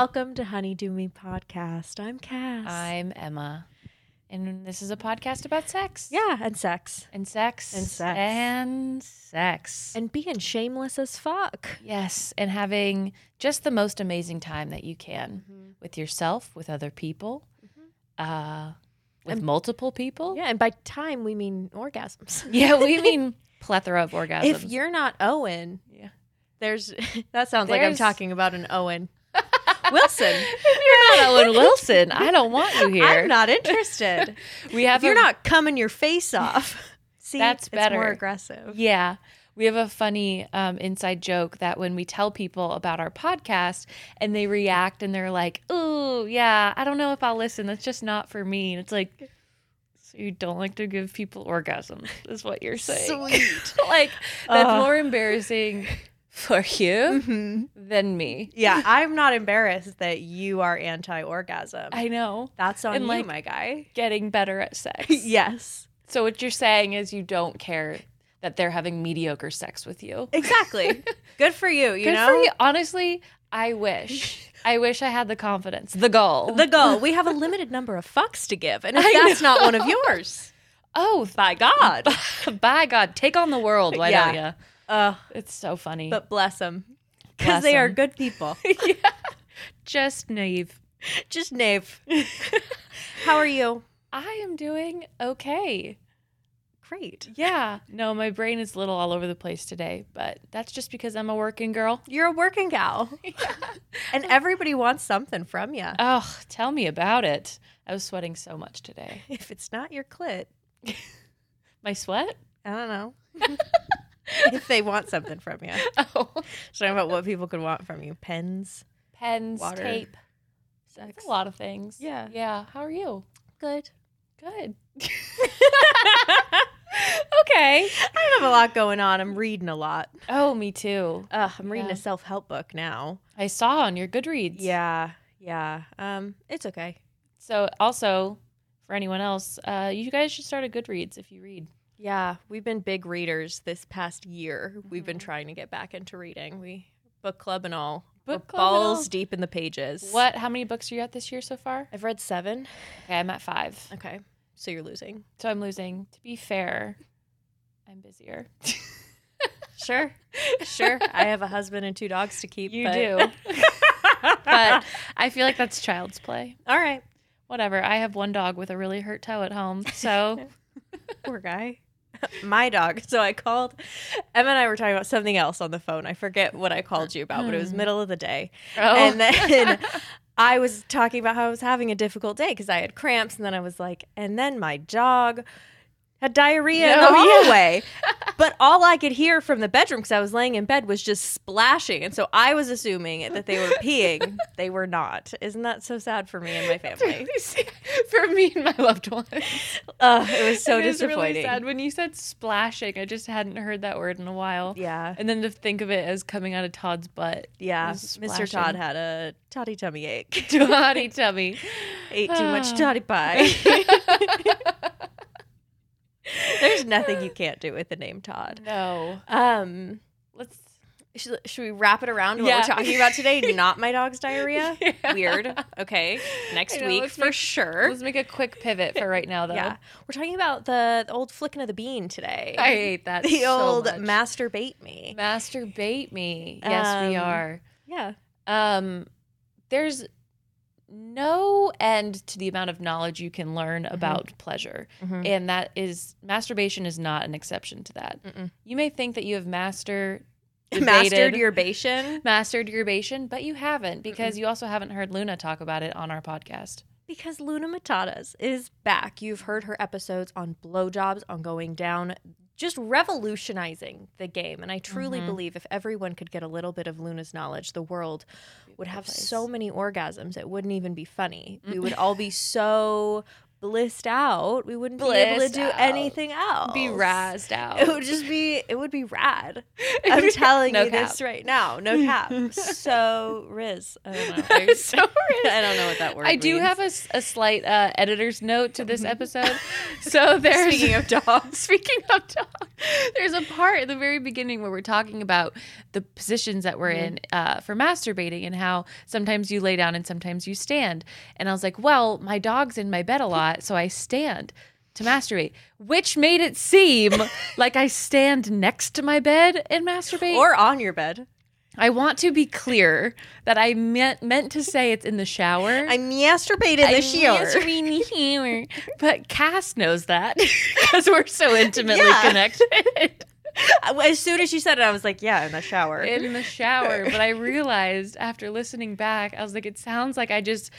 Welcome to Honey Do Me podcast. I'm Cass. I'm Emma. And this is a podcast about sex. yeah, and sex. And sex. And sex. And sex. And being shameless as fuck. yes. And having just the most amazing time that you can with yourself, with other people, uh, with And- multiple people. Yeah, and by time we mean orgasms. Yeah, we mean plethora of orgasms. if you're not Owen, Yeah. there's that sounds like I'm talking about an Owen Wilson. You're not Owen Wilson, I don't want you here. I'm not interested. We have if you're a- not coming your face off, see, That's it's more better. aggressive. Yeah. We have a funny um, inside joke that when we tell people about our podcast and they react and they're like, oh, yeah, I don't know if I'll listen. That's just not for me. And it's like, so you don't like to give people orgasms, is what you're saying. Sweet. like, that's Ugh. more embarrassing for you Mhm. than me. Yeah, I'm not embarrassed that you are anti-orgasm. I know. That's on And, you, like- my guy. Getting better at sex. yes. So what you're saying is you don't care that they're having mediocre sex with you. Exactly. Good for you, you Good know? for you. Honestly, I wish. I wish I had the confidence. The goal. The goal. We have a limited number of fucks to give. And if I that's not one of yours, oh, by God. by God, take on the world. Why Yeah. don't you? Uh, It's so funny. but bless them. Because they are good people. yeah. Just naive. Just naive. How are you? I am doing okay. Great. Yeah. No, my brain is a little all over the place today, but that's just because I'm a working girl. You're a working gal. And everybody wants something from you. Oh, tell me about it. I was sweating so much today. If it's not your clit, My sweat? I don't know. if they want something from you. Oh. Talking about what people could want from you. Pens. Pens, Water. tape. Sex. A lot of things. Yeah. Yeah. How are you? Good. Good. I okay. don't have a lot going on. I'm reading a lot. Oh, me too. Ugh, I'm reading Yeah. a self help book now. I saw on your Goodreads. Yeah, yeah. Um, it's okay. So, also, for anyone else, uh, you guys should start a Goodreads if you read. Yeah, we've been big readers this past year. We've Mm-hmm. been trying to get back into reading. We book club and all. Book We're club balls all. deep in the pages. What? How many books are you at this year so far? I've read seven. Okay, I'm at five. Okay, so you're losing. So I'm losing. To be fair, I'm busier. Sure, sure. I have a husband and two dogs to keep. You but- do. but I feel like that's child's play. all right, Whatever. I have one dog with a really hurt toe at home. So poor guy. My dog. So I called Emma and I were talking about something else on the phone. I forget what I called you about, but it was hmm. middle of the day. Oh. And then I was talking about how I was having a difficult day because I had cramps, and then I was like, and then my dog had diarrhea in the hallway. but all I could hear from the bedroom because I was laying in bed was just splashing, and so I was assuming that they were peeing. they were not. Isn't that so sad for me and my family? for me and my loved ones. Ugh, it was so It is disappointing. Really sad when you said splashing. I just hadn't heard that word in a while. Yeah, And then to think of it as coming out of Todd's butt. yeah. Mr. Todd had a toddy tummy ache. Toddy tummy. Ate too much Ah. toddy pie. There's nothing you can't do with the name Todd. No. Um, Let's. should, should we wrap it around to what Yeah. we're talking about today? Not my dog's diarrhea. Yeah. Weird. Okay, next know, week for make- sure. Let's make a quick pivot for right now, though. Yeah, we're talking about the, the old flicking of the bean today. I hate that. the so old much. masturbate me. masturbate me. Yes, we Um, are. Yeah. Um, there's no end to the amount of knowledge you can learn Mm-hmm. about pleasure. And that is masturbation is not an exception to that. You may think that you have master Mastered debated- your bation mastered your bation, but you haven't because you also haven't heard Luna talk about it on our podcast. because Luna Matatas is back. You've heard her episodes on blowjobs, on going down, just revolutionizing the game. And I truly Mm-hmm. believe if everyone could get a little bit of Luna's knowledge, the world would have place. so many orgasms. It wouldn't even be funny. We mm. would all be so blissed out. We wouldn't be able to do out. anything else. Be razzed out. It would just be. It would be rad. I'm telling No you this right now. No cap. so Riz. I don't know. I, So Riz. I don't know what that word. I do means. have a slight uh, editor's note to this episode. so there's Speaking of dogs. Speaking of dogs, there's a part at the very beginning where we're talking about the positions that we're in uh, for masturbating and how sometimes you lay down and sometimes you stand. And I was like, well, my dog's in my bed a lot, so I stand to masturbate, which made it seem like I stand next to my bed and masturbate. or on your bed. I want to be clear that I meant meant to say it's in the shower. I masturbate in the shower. masturbate. But Cass knows that because we're so intimately Yeah. connected As soon as she said it, I was like, "Yeah, in the shower." in the shower. But I realized after listening back, I was like, it sounds like I just.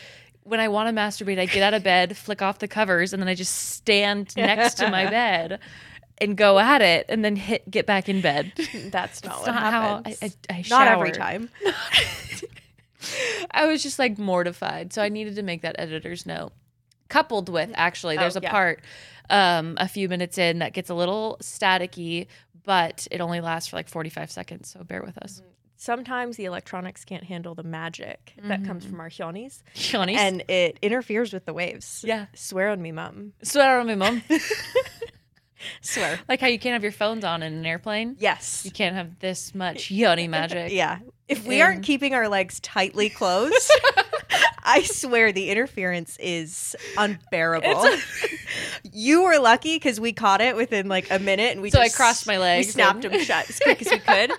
When I want to masturbate, I get out of bed, flick off the covers, and then I just stand next to my bed and go at it, and then hit get back in bed. That's not what not how. I, I, I not every time. I was just like mortified. So I needed to make that editor's note. Coupled with actually, there's Oh, a yeah. part um, a few minutes in that gets a little staticky, but it only lasts for like 45 seconds. So bear with us. Sometimes the electronics can't handle the magic that comes from our hyonis, Shawnees. and it interferes with the waves. Yeah. Swear on me, mom. swear on me, mom. Swear. like how you can't have your phones on in an airplane. Yes. You can't have this much yoni magic. Yeah. If we aren't keeping our legs tightly closed, I swear the interference is unbearable. you were lucky because we caught it within like a minute, and we So I crossed my legs We snapped and- them shut as quick as we could.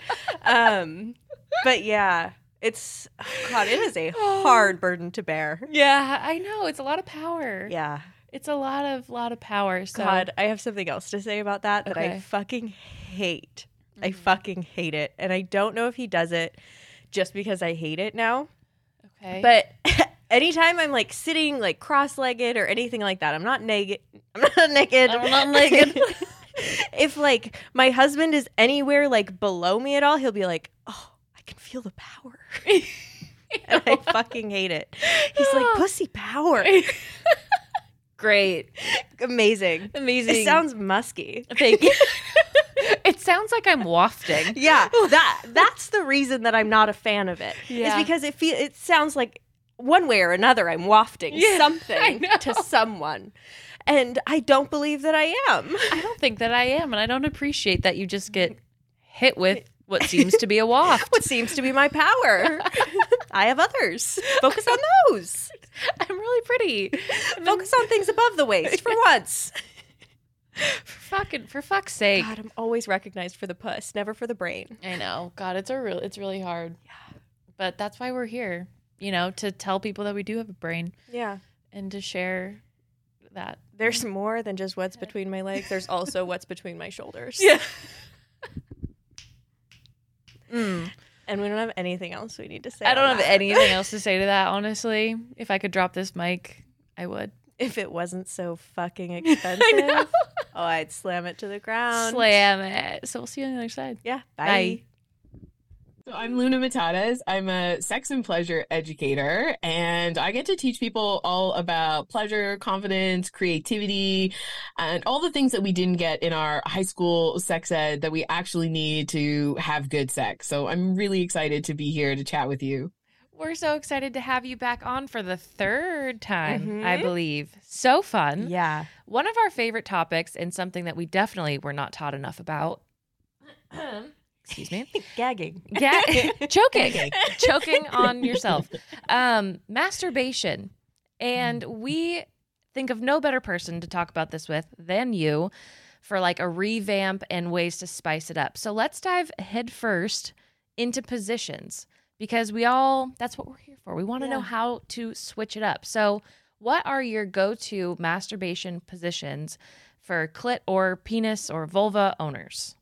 Um, but yeah, it's oh God. It is a oh. hard burden to bear. Yeah, I know. It's a lot of power. Yeah. It's a lot of lot of power. So God, I have something else to say about that that I fucking hate. I mm. fucking hate it, and I don't know if he does it just because I hate it now. okay. But anytime I'm like sitting like cross-legged or anything like that, I'm not naked. I'm not naked. I'm not naked. if like my husband is anywhere like below me at all, he'll be like, "Oh, can feel the power." and I fucking hate it. He's like, "Pussy power." great. Amazing. Amazing. It sounds musky. Thank you. it sounds like I'm wafting. Yeah, that that's the reason that I'm not a fan of it. Is Yeah. because it feel it sounds like one way or another I'm wafting Yeah, something to someone. And I don't believe that I am. I don't think that I am, and I don't appreciate that you just get hit with what seems to be a waft. What seems to be my power. I have others. Focus on those. I'm really pretty. Focus on things above the waist for once. For fucking for fuck's sake. God, I'm always recognized for the puss, never for the brain. I know. God, it's a real it's really hard. Yeah. But that's why we're here. You know, to tell people that we do have a brain Yeah. and to share that. There's more than just what's between my legs. There's also what's between my shoulders. Yeah. Mm. And we don't have anything else we need to say. I don't have that. anything else to say to that, honestly. If I could drop this mic, I would. If it wasn't so fucking expensive, oh, I'd slam it to the ground. Slam it. So we'll see you on the other side. Yeah. Bye. Bye. So I'm Luna Matatas. I'm a sex and pleasure educator, and I get to teach people all about pleasure, confidence, creativity, and all the things that we didn't get in our high school sex ed that we actually need to have good sex. So I'm really excited to be here to chat with you. We're so excited to have you back on for the third time, I Mhm. believe. So fun. Yeah. One of our favorite topics and something that we definitely were not taught enough about. Excuse me. Gagging. Yeah, choking, choking on yourself. Um, masturbation, and we think of no better person to talk about this with than you for like a revamp and ways to spice it up. So let's dive headfirst into positions because we all that's what we're here for. We want to know how to switch it up. So, what are your go-to masturbation positions for clit or penis or vulva owners?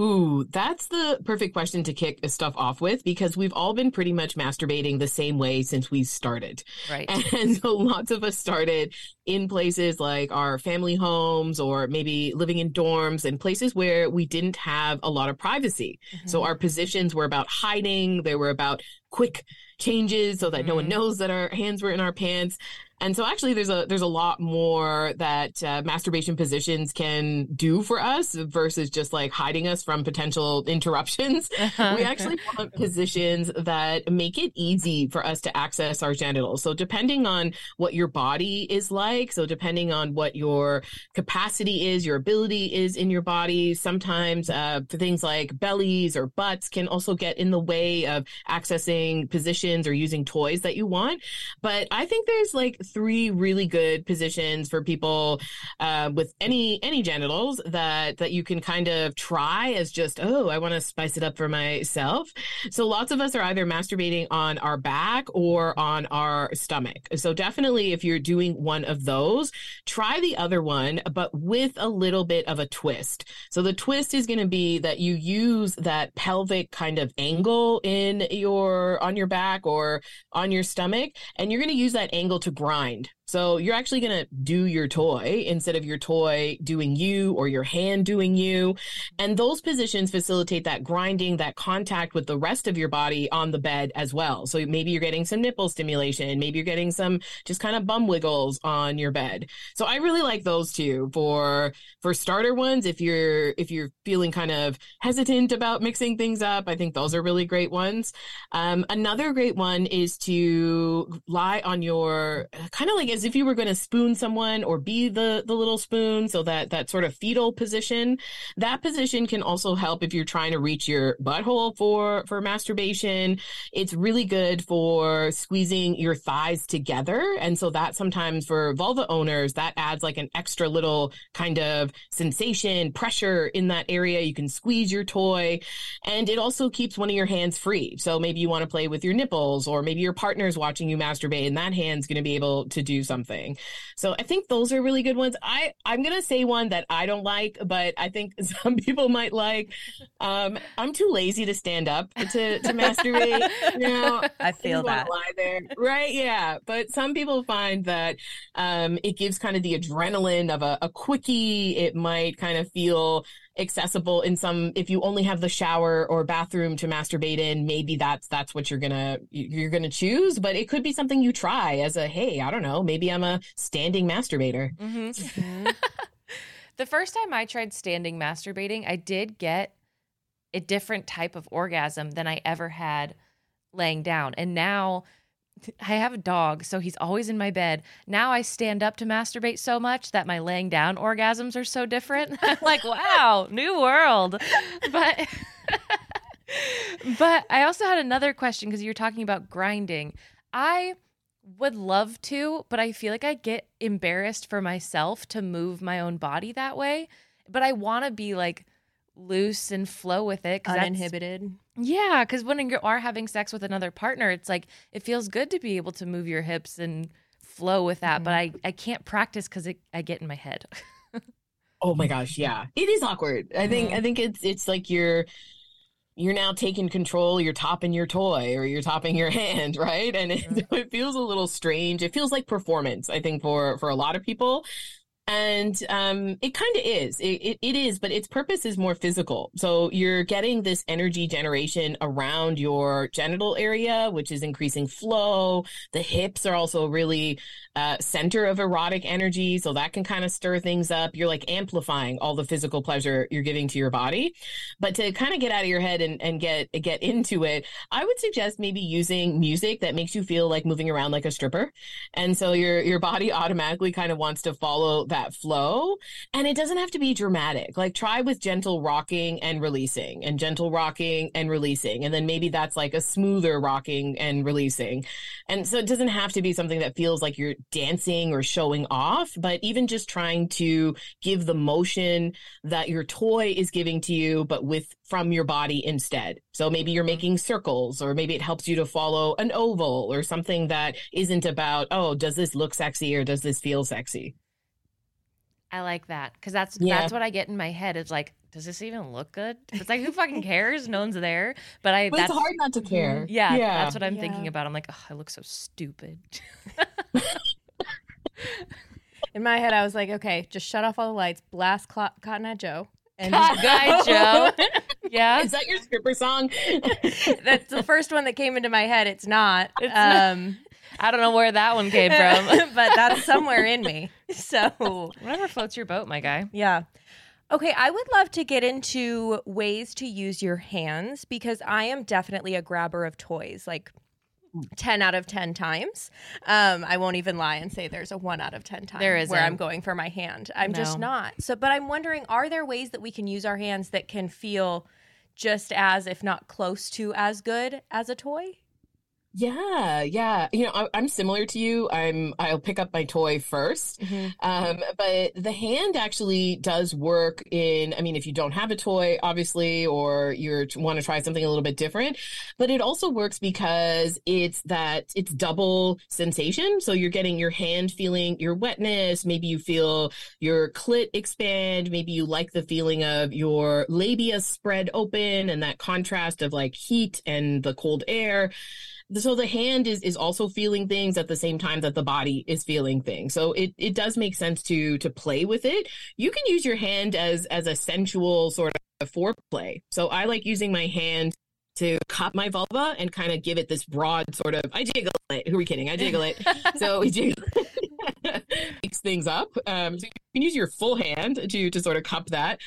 Ooh, that's the perfect question to kick stuff off with because we've all been pretty much masturbating the same way since we started. Right. And so lots of us started in places like our family homes or maybe living in dorms and places where we didn't have a lot of privacy. So mm-hmm. our positions were about hiding, they were about quick changes so that no one Mhm. knows that our hands were in our pants. And so actually there's a there's a lot more that uh, masturbation positions can do for us versus just like hiding us from potential interruptions. We actually want positions that make it easy for us to access our genitals. So depending on what your body is like, so depending on what your capacity is, your ability is in your body, sometimes uh, things like bellies or butts can also get in the way of accessing positions or using toys that you want. But I think there's like three really good positions for people uh, with any any genitals that that you can kind of try as just oh I want to spice it up for myself. So lots of us are either masturbating on our back or on our stomach. So definitely if you're doing one of those, try the other one but with a little bit of a twist. So the twist is going to be that you use that pelvic kind of angle in your on your back or on your stomach and you're going to use that angle to grind. So you're actually going to do your toy instead of your toy doing you or your hand doing you. And those positions facilitate that grinding, that contact with the rest of your body on the bed as well. So maybe you're getting some nipple stimulation. Maybe you're getting some just kind of bum wiggles on your bed. So I really like those two for, for starter ones. If you're, if you're feeling kind of hesitant about mixing things up, I think those are really great ones. Um, another great one is to lie on your kind of like if you were going to spoon someone or be the the little spoon, so that that sort of fetal position. That position can also help if you're trying to reach your butthole for for masturbation. It's really good for squeezing your thighs together, and so that sometimes for vulva owners that adds like an extra little kind of sensation, pressure in that area. You can squeeze your toy, and it also keeps one of your hands free. So maybe you want to play with your nipples, or maybe your partner's watching you masturbate, and that hand's going to be able to do something. So I think those are really good ones. I I'm going to say one that I don't like, but I think some people might like. Um, I'm too lazy to stand up to to masturbate. You know, I feel that. lie there, right? Yeah, but some people find that um, it gives kind of the adrenaline of a, a quickie. It might kind of feel accessible in some if you only have the shower or bathroom to masturbate in maybe that's that's what you're gonna you're gonna choose but it could be something you try as a hey i don't know maybe i'm a standing masturbator Mm-hmm. the first time I tried standing masturbating, I did get a different type of orgasm than I ever had laying down. And now I have a dog, so he's always in my bed. Now I stand up to masturbate so much that my laying down orgasms are so different. I'm like, wow, new world. But but I also had another question because you were talking about grinding. I would love to, but I feel like I get embarrassed for myself to move my own body that way. But I want to be like loose and flow with it. 'cause that's- Uninhibited. Yeah, because when you are having sex with another partner, it's like it feels good to be able to move your hips and flow with that. But mm-hmm. I, I can't practice because I get in my head. oh my gosh yeah it is awkward i think i think it's it's like you're you're now taking control you're topping your toy or you're topping your hand right and it, mm-hmm. it feels a little strange it feels like performance i think for for a lot of people and um, it kind of is. It, it, it is, but its purpose is more physical. So you're getting this energy generation around your genital area, which is increasing flow. The hips are also really uh, center of erotic energy, so that can kind of stir things up. You're like amplifying all the physical pleasure you're giving to your body. But to kind of get out of your head and, and get get into it, I would suggest maybe using music that makes you feel like moving around like a stripper, and so your your body automatically kind of wants to follow that that flow. And it doesn't have to be dramatic. Like try with gentle rocking and releasing and gentle rocking and releasing. And then maybe that's like a smoother rocking and releasing. And so it doesn't have to be something that feels like you're dancing or showing off, but even just trying to give the motion that your toy is giving to you, but with from your body instead. So maybe you're making circles, or maybe it helps you to follow an oval or something that isn't about, oh, does this look sexy or does this feel sexy? I like that because that's Yeah. that's what I get in my head. Is like, does this even look good? It's like, who fucking cares? No one's there. But I. But that's, it's hard not to care. Yeah, Yeah. that's what I'm Yeah. thinking about. I'm like, oh, I look so stupid. In my head, I was like, okay, just shut off all the lights, blast Cl- Cotton Eye Joe, and Cotton Eye Joe. Yeah. Is that your stripper song? That's the first one that came into my head. It's not. It's not. um, I don't know where that one came from. but that's somewhere in me. So, Whatever floats your boat, my guy. yeah. Okay, I would love to get into ways to use your hands because I am definitely a grabber of toys. Like, 10 out of 10 times. Um, I won't even lie and say there's a 1 out of 10 times There where isn't. I'm going for my hand. I'm just not. So but I'm wondering are there ways that we can use our hands that can feel just as if not close to as good as a toy? Yeah, yeah. You know, I, I'm similar to you. I'm I'll pick up my toy 1st Um, but the hand actually does work in, I mean, if you don't have a toy, obviously, or you want to try something a little bit different, but it also works because it's that it's double sensation. So you're getting your hand feeling your wetness. Maybe you feel your clit expand. Maybe you like the feeling of your labia spread open and that contrast of like heat and the cold air so the hand is is also feeling things at the same time that the body is feeling things. So it it does make sense to to play with it. You can use your hand as as a sensual sort of foreplay. So i like using my hand to cup my vulva and kind of give it this broad sort of i jiggle it. Who are we kidding? I jiggle it. So we jiggle mix things up um so you can use your full hand to to sort of cup that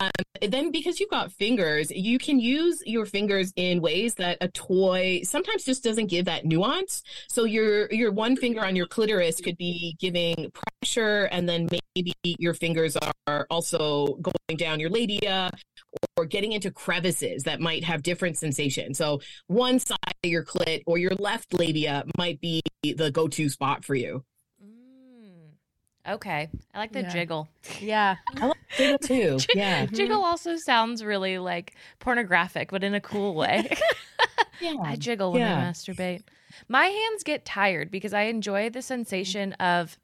um, then because you've got fingers, you can use your fingers in ways that a toy sometimes just doesn't give that nuance. So your your one finger on your clitoris could be giving pressure, and then maybe your fingers are also going down your labia or getting into crevices that might have different sensations. So one side of your clit or your left labia might be the go-to spot for you. Okay. I like the Yeah. jiggle. Yeah. I like jiggle too. Yeah. Mm-hmm. Jiggle also sounds really like pornographic, but in a cool way. Yeah. I jiggle when I masturbate. My hands get tired because I enjoy the sensation of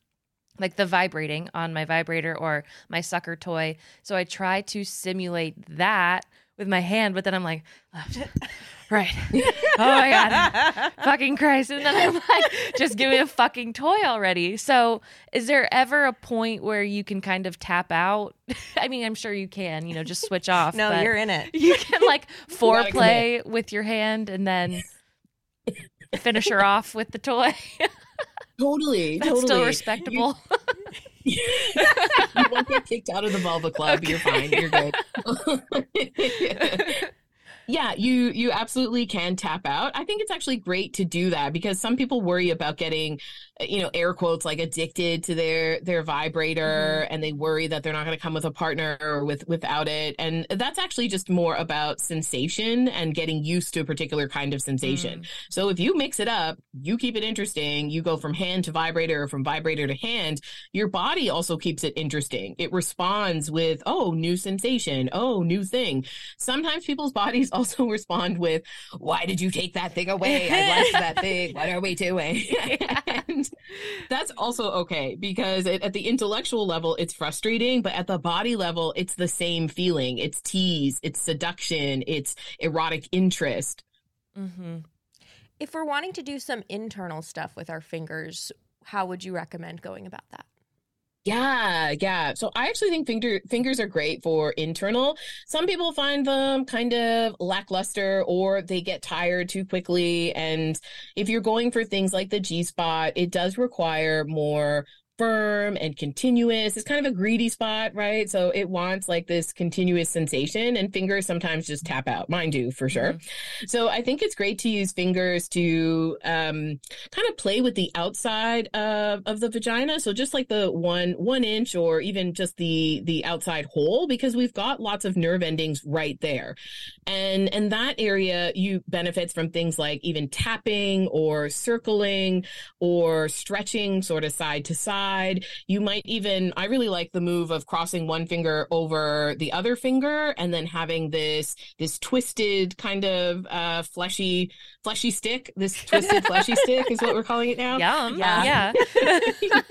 like the vibrating on my vibrator or my sucker toy. So I try to simulate that with my hand, but then I'm like, left, right. Oh my God. fucking Christ. And then I'm like, just give me a fucking toy already. So is there ever a point where you can kind of tap out? I mean, I'm sure you can, you know, just switch off. No, you're in it. you can like foreplay with your hand and then finish her off with the toy. Totally. That's totally. still respectable. you won't get kicked out of the vulva club. You're fine. You're good. yeah, you you absolutely can tap out. I think it's actually great to do that because some people worry about getting, uh, you know, air quotes like addicted to their their vibrator, and they worry that they're not going to come with a partner or with without it. And that's actually just more about sensation and getting used to a particular kind of sensation. So if you mix it up, you keep it interesting. You go from hand to vibrator or from vibrator to hand. Your body also keeps it interesting. It responds with, oh, new sensation. Oh, new thing. Sometimes people's bodies also respond with, why did you take that thing away? I liked that thing. What are we doing? and that's also okay because it, at the intellectual level, it's frustrating, but at the body level, it's the same feeling. It's tease, it's seduction, it's erotic interest. mm-hmm. If we're wanting to do some internal stuff with our fingers, how would you recommend going about that? Yeah, yeah. So I actually think finger fingers are great for internal. Some people find them kind of lackluster or they get tired too quickly. And if you're going for things like the G spot, it does require more firm and continuous. It's kind of a greedy spot, right? So it wants like this continuous sensation, and fingers sometimes just tap out. Mine do for sure. So I think it's great to use fingers to um, kind of play with the outside of, of the vagina. So just like the one one inch or even just the the outside hole, because we've got lots of nerve endings right there, and and that area you benefits from things like even tapping or circling or stretching sort of side to side. You might even I really like the move of crossing one finger over the other finger and then having this this twisted kind of uh fleshy fleshy stick. This twisted fleshy stick is what we're calling it now. Yum. Yeah. Yeah.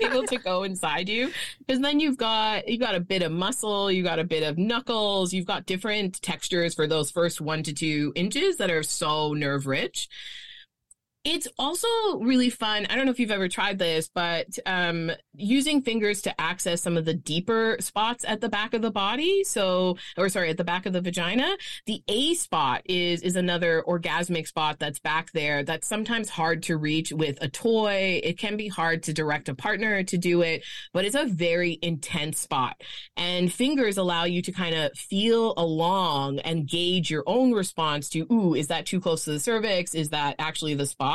able to go inside you because then you've got you've got a bit of muscle you got a bit of knuckles you've got different textures for those first one to two inches that are so nerve rich it's also really fun. I don't know if you've ever tried this, but um, using fingers to access some of the deeper spots at the back of the body. So, or sorry, at the back of the vagina. The A spot is is another orgasmic spot that's back there. That's sometimes hard to reach with a toy. It can be hard to direct a partner to do it, but it's a very intense spot. And fingers allow you to kind of feel along and gauge your own response to, ooh, is that too close to the cervix? Is that actually the spot?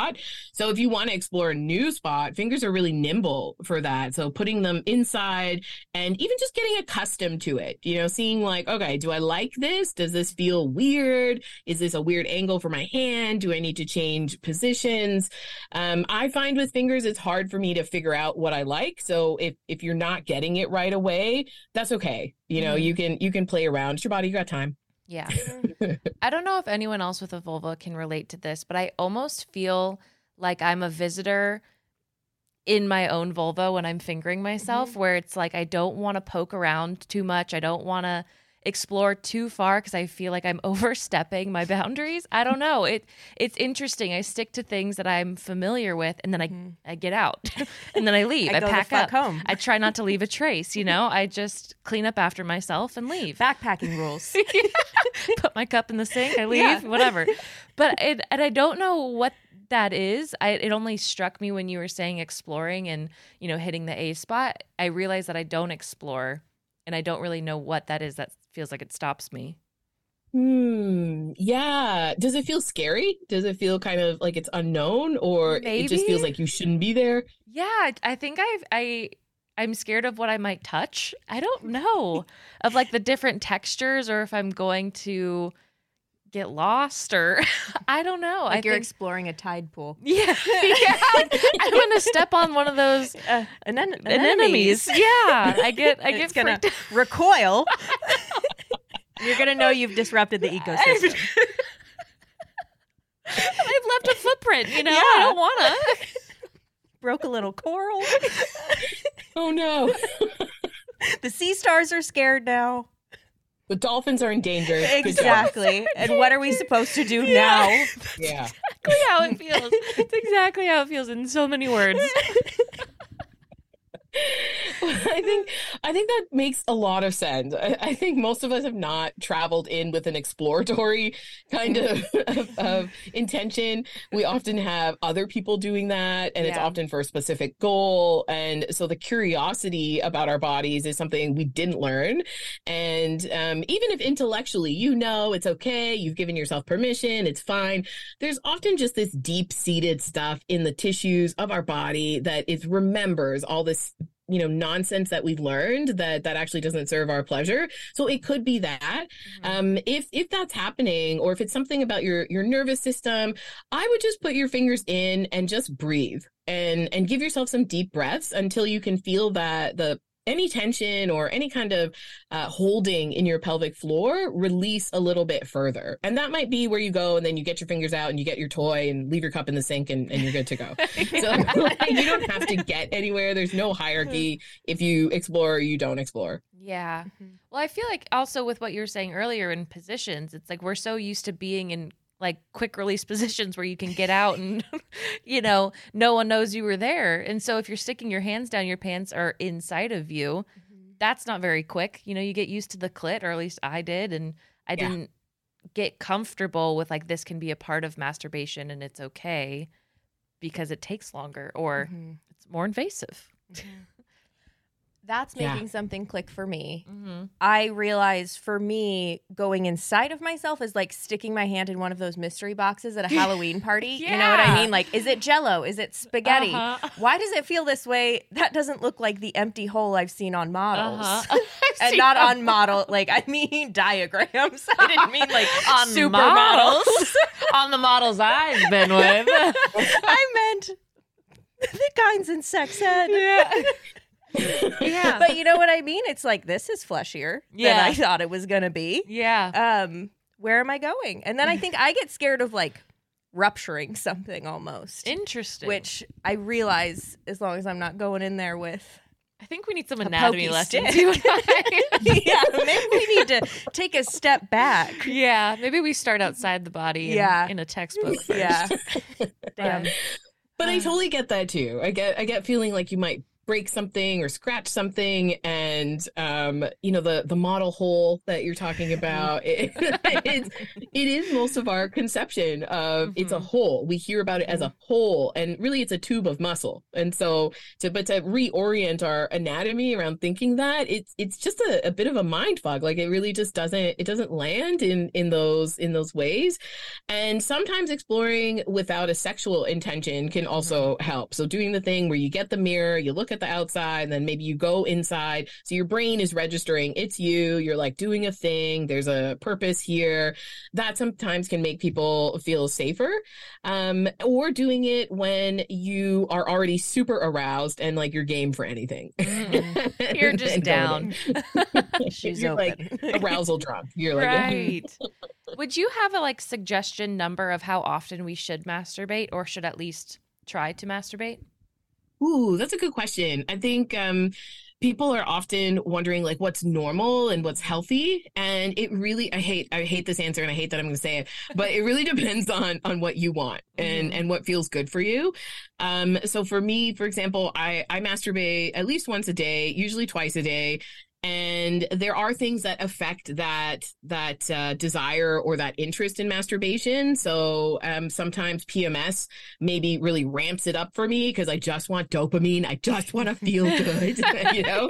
So if you want to explore a new spot, fingers are really nimble for that. So putting them inside and even just getting accustomed to it, you know, seeing like, okay, do I like this? Does this feel weird? Is this a weird angle for my hand? Do I need to change positions? Um, I find with fingers, it's hard for me to figure out what I like. So if, if you're not getting it right away, that's okay. You know, Mhm. you can, you can play around. It's your body. You got time. Yeah. I don't know if anyone else with a vulva can relate to this, but I almost feel like I'm a visitor in my own vulva when I'm fingering myself, mm-hmm. where it's like I don't want to poke around too much. I don't want to explore too far because I feel like I'm overstepping my boundaries. I don't know. It it's interesting. I stick to things that I'm familiar with and then I mm-hmm. I get out. and then I leave. I I, pack up. home. I try not to leave a trace, you know? I just clean up after myself and leave Backpacking rules. put my cup in the sink, I leave, Yeah. whatever. But it, and I don't know what that is. I it only struck me when you were saying exploring and you know hitting the A spot. I realized that I don't explore, and I don't really know what that is. That feels like it stops me. Hmm. Yeah. Does it feel scary? Does it feel kind of like it's unknown or it just feels like you shouldn't be there? Yeah, I- I think I've I. I'm scared of what I might touch. I don't know of like the different textures or if I'm going to get lost or I don't know. Like I you're think exploring a tide pool. Yeah, yeah. I'm gonna step on one of those Uh, anen- anemones. Yeah, I get, I get it's gonna freaked out. recoil. You're gonna know you've disrupted the ecosystem. I've left a footprint. You know, Yeah. I don't wanna. Broke a little coral. Oh no. The sea stars are scared now. The dolphins are endangered. Exactly. and what are we supposed to do now? Yeah. Exactly how it feels. It's exactly how it feels in so many words. I think I think that makes a lot of sense. I, I think most of us have not traveled in with an exploratory kind of, of, of intention. We often have other people doing that, and it's often for a specific goal. And so the curiosity about our bodies is something we didn't learn. And um, even if intellectually you know it's okay, you've given yourself permission, it's fine. There's often just this deep seated stuff in the tissues of our body that it remembers all this you know nonsense that we've learned that that actually doesn't serve our pleasure. So it could be that. Um if if that's happening or if it's something about your your nervous system i would just put your fingers in and just breathe and and give yourself some deep breaths until you can feel that the any tension or any kind of uh, holding in your pelvic floor release a little bit further. And that might be where you go and then you get your fingers out and you get your toy and leave your cup in the sink and, and you're good to go. So like, you don't have to get anywhere. There's no hierarchy. If you explore or you don't explore. Yeah. Well, I feel like also with what you were saying earlier in positions, it's like we're so used to being in like quick release positions where you can get out and you know no one knows you were there. And so if you're sticking your hands down your pants are inside of you that's not very quick. You know you get used to the clit or at least i did and i Yeah. didn't get comfortable with like this can be a part of masturbation and it's okay because it takes longer or Mhm. it's more invasive That's Yeah. making something click for me. Mm-hmm. I realize for me, going inside of myself is like sticking my hand in one of those mystery boxes at a Halloween party. You know what I mean? Like, is it jello? Is it spaghetti? Uh-huh. Why does it feel this way? That doesn't look like the empty hole I've seen on models. Uh-huh. And not on model, like I mean diagrams. I didn't mean like On supermodels. on the models I've been with. I meant the kinds in sex ed. yeah. yeah. But you know what I mean? It's like this is fleshier than I thought it was gonna be. yeah. Um, where am I going? And then I think I get scared of like rupturing something almost. Interesting. Which I realize as long as I'm not going in there with I think we need some A anatomy lessons. stick. you and I. Yeah, maybe we need to take a step back. yeah. Maybe we start outside the body. in- Yeah. In, a textbook first. Yeah. Damn. But I totally get that too. I get I get feeling like you might break something or scratch something and um you know the the model hole that you're talking about it, it's, it is most of our conception of it's a mm-hmm. hole. We hear about it as a mm-hmm. hole and really it's a tube of muscle. And so to but to reorient our anatomy around thinking that it's it's just a, a bit of a mind fog. Like it really just doesn't it doesn't land in in those in those ways. And sometimes exploring without a sexual intention can also mm-hmm. help. So doing the thing where you get the mirror, you look at the outside, and then maybe you go inside. So your brain is registering it's you. You're like doing a thing. There's a purpose here. That sometimes can make people feel safer. Um, or doing it when you are already super aroused and like you're game for anything. Mhm. You're just And down. She's you're open. like arousal drunk. You're like right. Would you have a like suggestion number of how often we should masturbate or should at least try to masturbate? Ooh, that's a good question. I think um, people are often wondering like what's normal and what's healthy, and it really I hate I hate this answer and I hate that I'm going to say it, but it really depends on on what you want and and what feels good for you. Um, so for me, for example, I I masturbate at least once a day, usually twice a day. And there are things that affect that that uh, desire or that interest in masturbation. So um, sometimes PMS maybe really ramps it up for me because I just want dopamine. I just want to feel good, you know?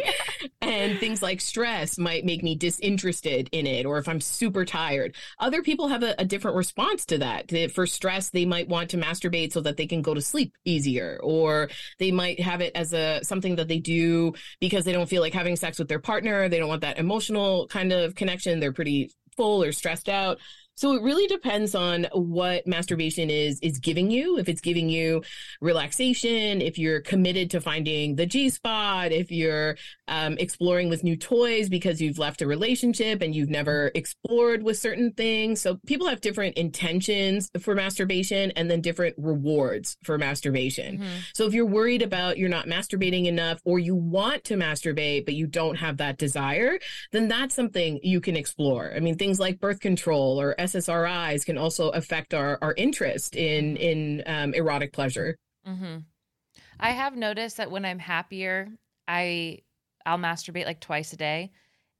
And things like stress might make me disinterested in it, or if I'm super tired. Other people have a, a different response to that. That For stress, they might want to masturbate so that they can go to sleep easier, or they might have it as a something that they do because they don't feel like having sex with their partner. They don't want that emotional kind of connection. They're pretty full or stressed out. So it really depends on what masturbation is is giving you. If it's giving you relaxation, if you're committed to finding the G spot, if you're um, exploring with new toys because you've left a relationship and you've never explored with certain things. So people have different intentions for masturbation and then different rewards for masturbation. So if you're worried about you're not masturbating enough or you want to masturbate but you don't have that desire, then that's something you can explore. I mean, things like birth control or SSRIs can also affect our, our interest in in um, erotic pleasure. Mm-hmm. I have noticed that when I'm happier, I I'll masturbate like twice a day,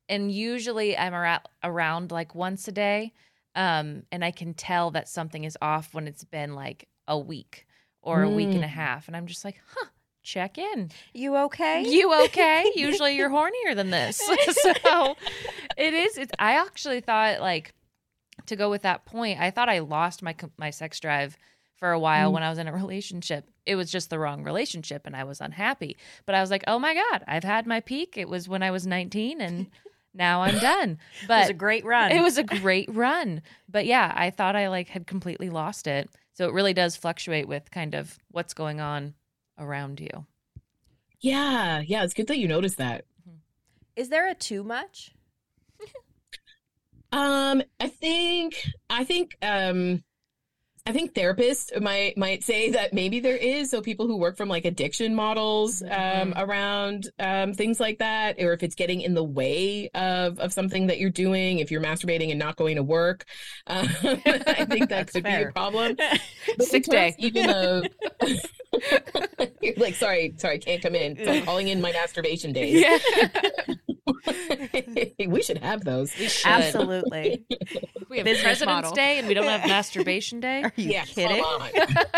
and usually I'm around around like once a day, um, and I can tell that something is off when it's been like a week or a week and a Mm. half, and I'm just like, huh, check in. You okay? You okay? Usually you're hornier than this, so it is. It's. I actually thought like to go with that point. I thought I lost my my sex drive for a while Mm. when I was in a relationship. It was just the wrong relationship and I was unhappy. But I was like, "Oh my god, I've had my peak. It was when I was 19 and now I'm done." it was But a great run. it was a great run. But yeah, I thought I like had completely lost it. So it really does fluctuate with kind of what's going on around you. Yeah, yeah, it's good that you noticed that. Is there a too much? Um, I think I think um I think therapists might might say that maybe there is. So people who work from like addiction models um, around um, things like that, or if it's getting in the way of of something that you're doing, if you're masturbating and not going to work, um, I think that could be a problem. But Sick day. Even though you're like, sorry, sorry, can't come in. So I'm calling in my masturbation days. we should have those. should. Absolutely. We have Business President's model. Day and we don't have masturbation day. Are you yeah, kidding? Come on.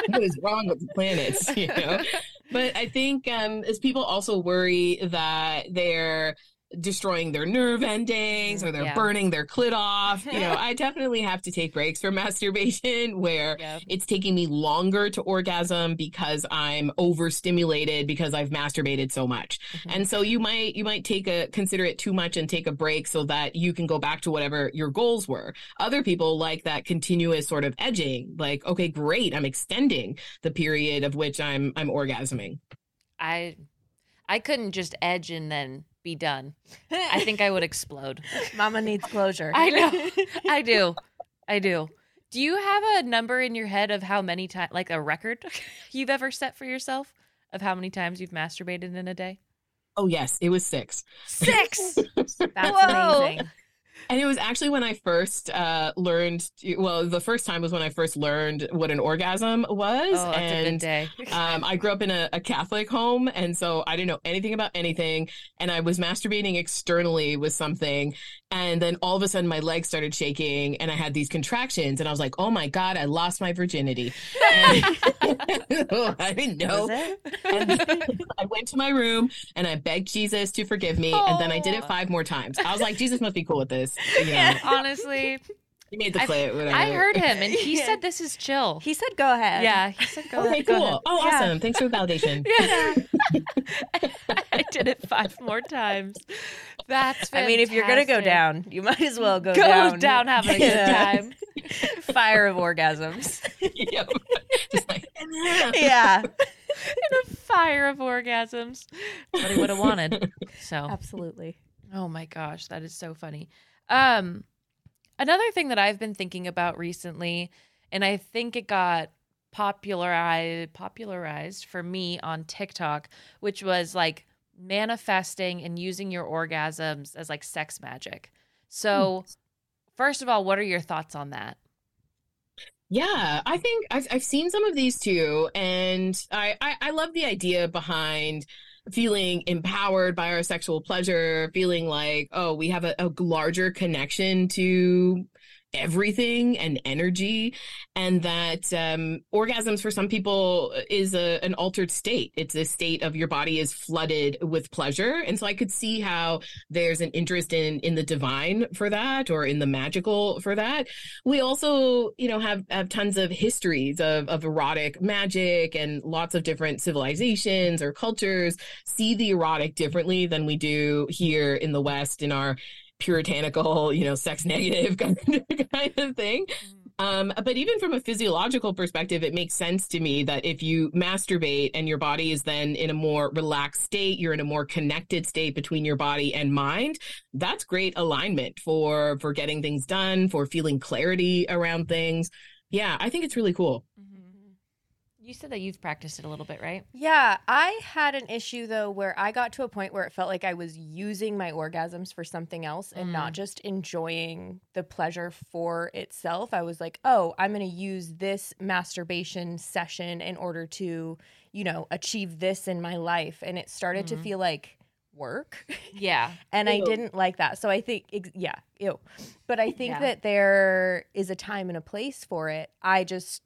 what is wrong with the planets? You know. but I think um, as people also worry that they're destroying their nerve endings or mm, they're Yeah. burning their clit off, you know, I definitely have to take breaks from masturbation where Yep. it's taking me longer to orgasm because I'm overstimulated because I've masturbated so much. Mm-hmm. And so you might you might take a consider it too much and take a break so that you can go back to whatever your goals were. Other people like that continuous sort of edging, like okay, great, I'm extending the period of which I'm I'm orgasming. I I couldn't just edge and then be done. I think I would explode. Mama needs closure. I know. I do. I do. Do you have a number in your head of how many times, like a record you've ever set for yourself of how many times you've masturbated in a day? Oh yes, it was 6. Six. That's Whoa. amazing. And it was actually when I first uh, learned, well, the first time was when I first learned what an orgasm was. Oh, that's a good and day. um, I grew up in a, a Catholic home. And so I didn't know anything about anything. And I was masturbating externally with something. And then all of a sudden my legs started shaking and I had these contractions. And I was like, oh my God, I lost my virginity. And I didn't know. And I went to my room and I begged Jesus to forgive me. And then I did it five more times. I was like, Jesus must be cool with this. You know, Honestly, he made the I- clit, whatever. I heard him and he Yeah. said this is chill. He said, "Go ahead." yeah, he said go, Okay, go cool. ahead. Oh, Yeah. awesome. Thanks for the validation. Yeah. I did it five more times. That's I mean, if you're gonna go down, you might as well go, go down. down, having a good Yeah. time. Fire of orgasms. Yep. Just like, yeah, in a fire of orgasms. What he would have wanted. So, absolutely. oh my gosh, that is so funny. Um, another thing that I've been thinking about recently, and I think it got popularized popularized for me on TikTok, which was like manifesting and using your orgasms as like sex magic. So, first of all, what are your thoughts on that? Yeah, I think I've I've seen some of these too, and I I, I love the idea behind feeling empowered by our sexual pleasure, feeling like oh we have a, a larger connection to everything and energy and that um, orgasms for some people is a, an altered state. It's a state of your body is flooded with pleasure. And so i could see how there's an interest in in the divine for that or in the magical for that. We also you know have have tons of histories of of erotic magic and lots of different civilizations or cultures see the erotic differently than we do here in the west in our puritanical you know sex negative kind of, kind of thing um, but even from a physiological perspective, it makes sense to me that if you masturbate and your body is then in a more relaxed state, you're in a more connected state between your body and mind. That's great alignment for for getting things done, for feeling clarity around things. Yeah, I think it's really cool. You said that you've practiced it a little bit, right? Yeah, I had an issue though where I got to a point where it felt like I was using my orgasms for something else and not just enjoying the pleasure for itself. I was like, oh, I'm going to use this masturbation session in order to, you know, achieve this in my life. And it started to Mhm. feel like work. Yeah. and I didn't like that. So I think, ex- yeah, ew. But I think Yeah. that there is a time and a place for it. I just,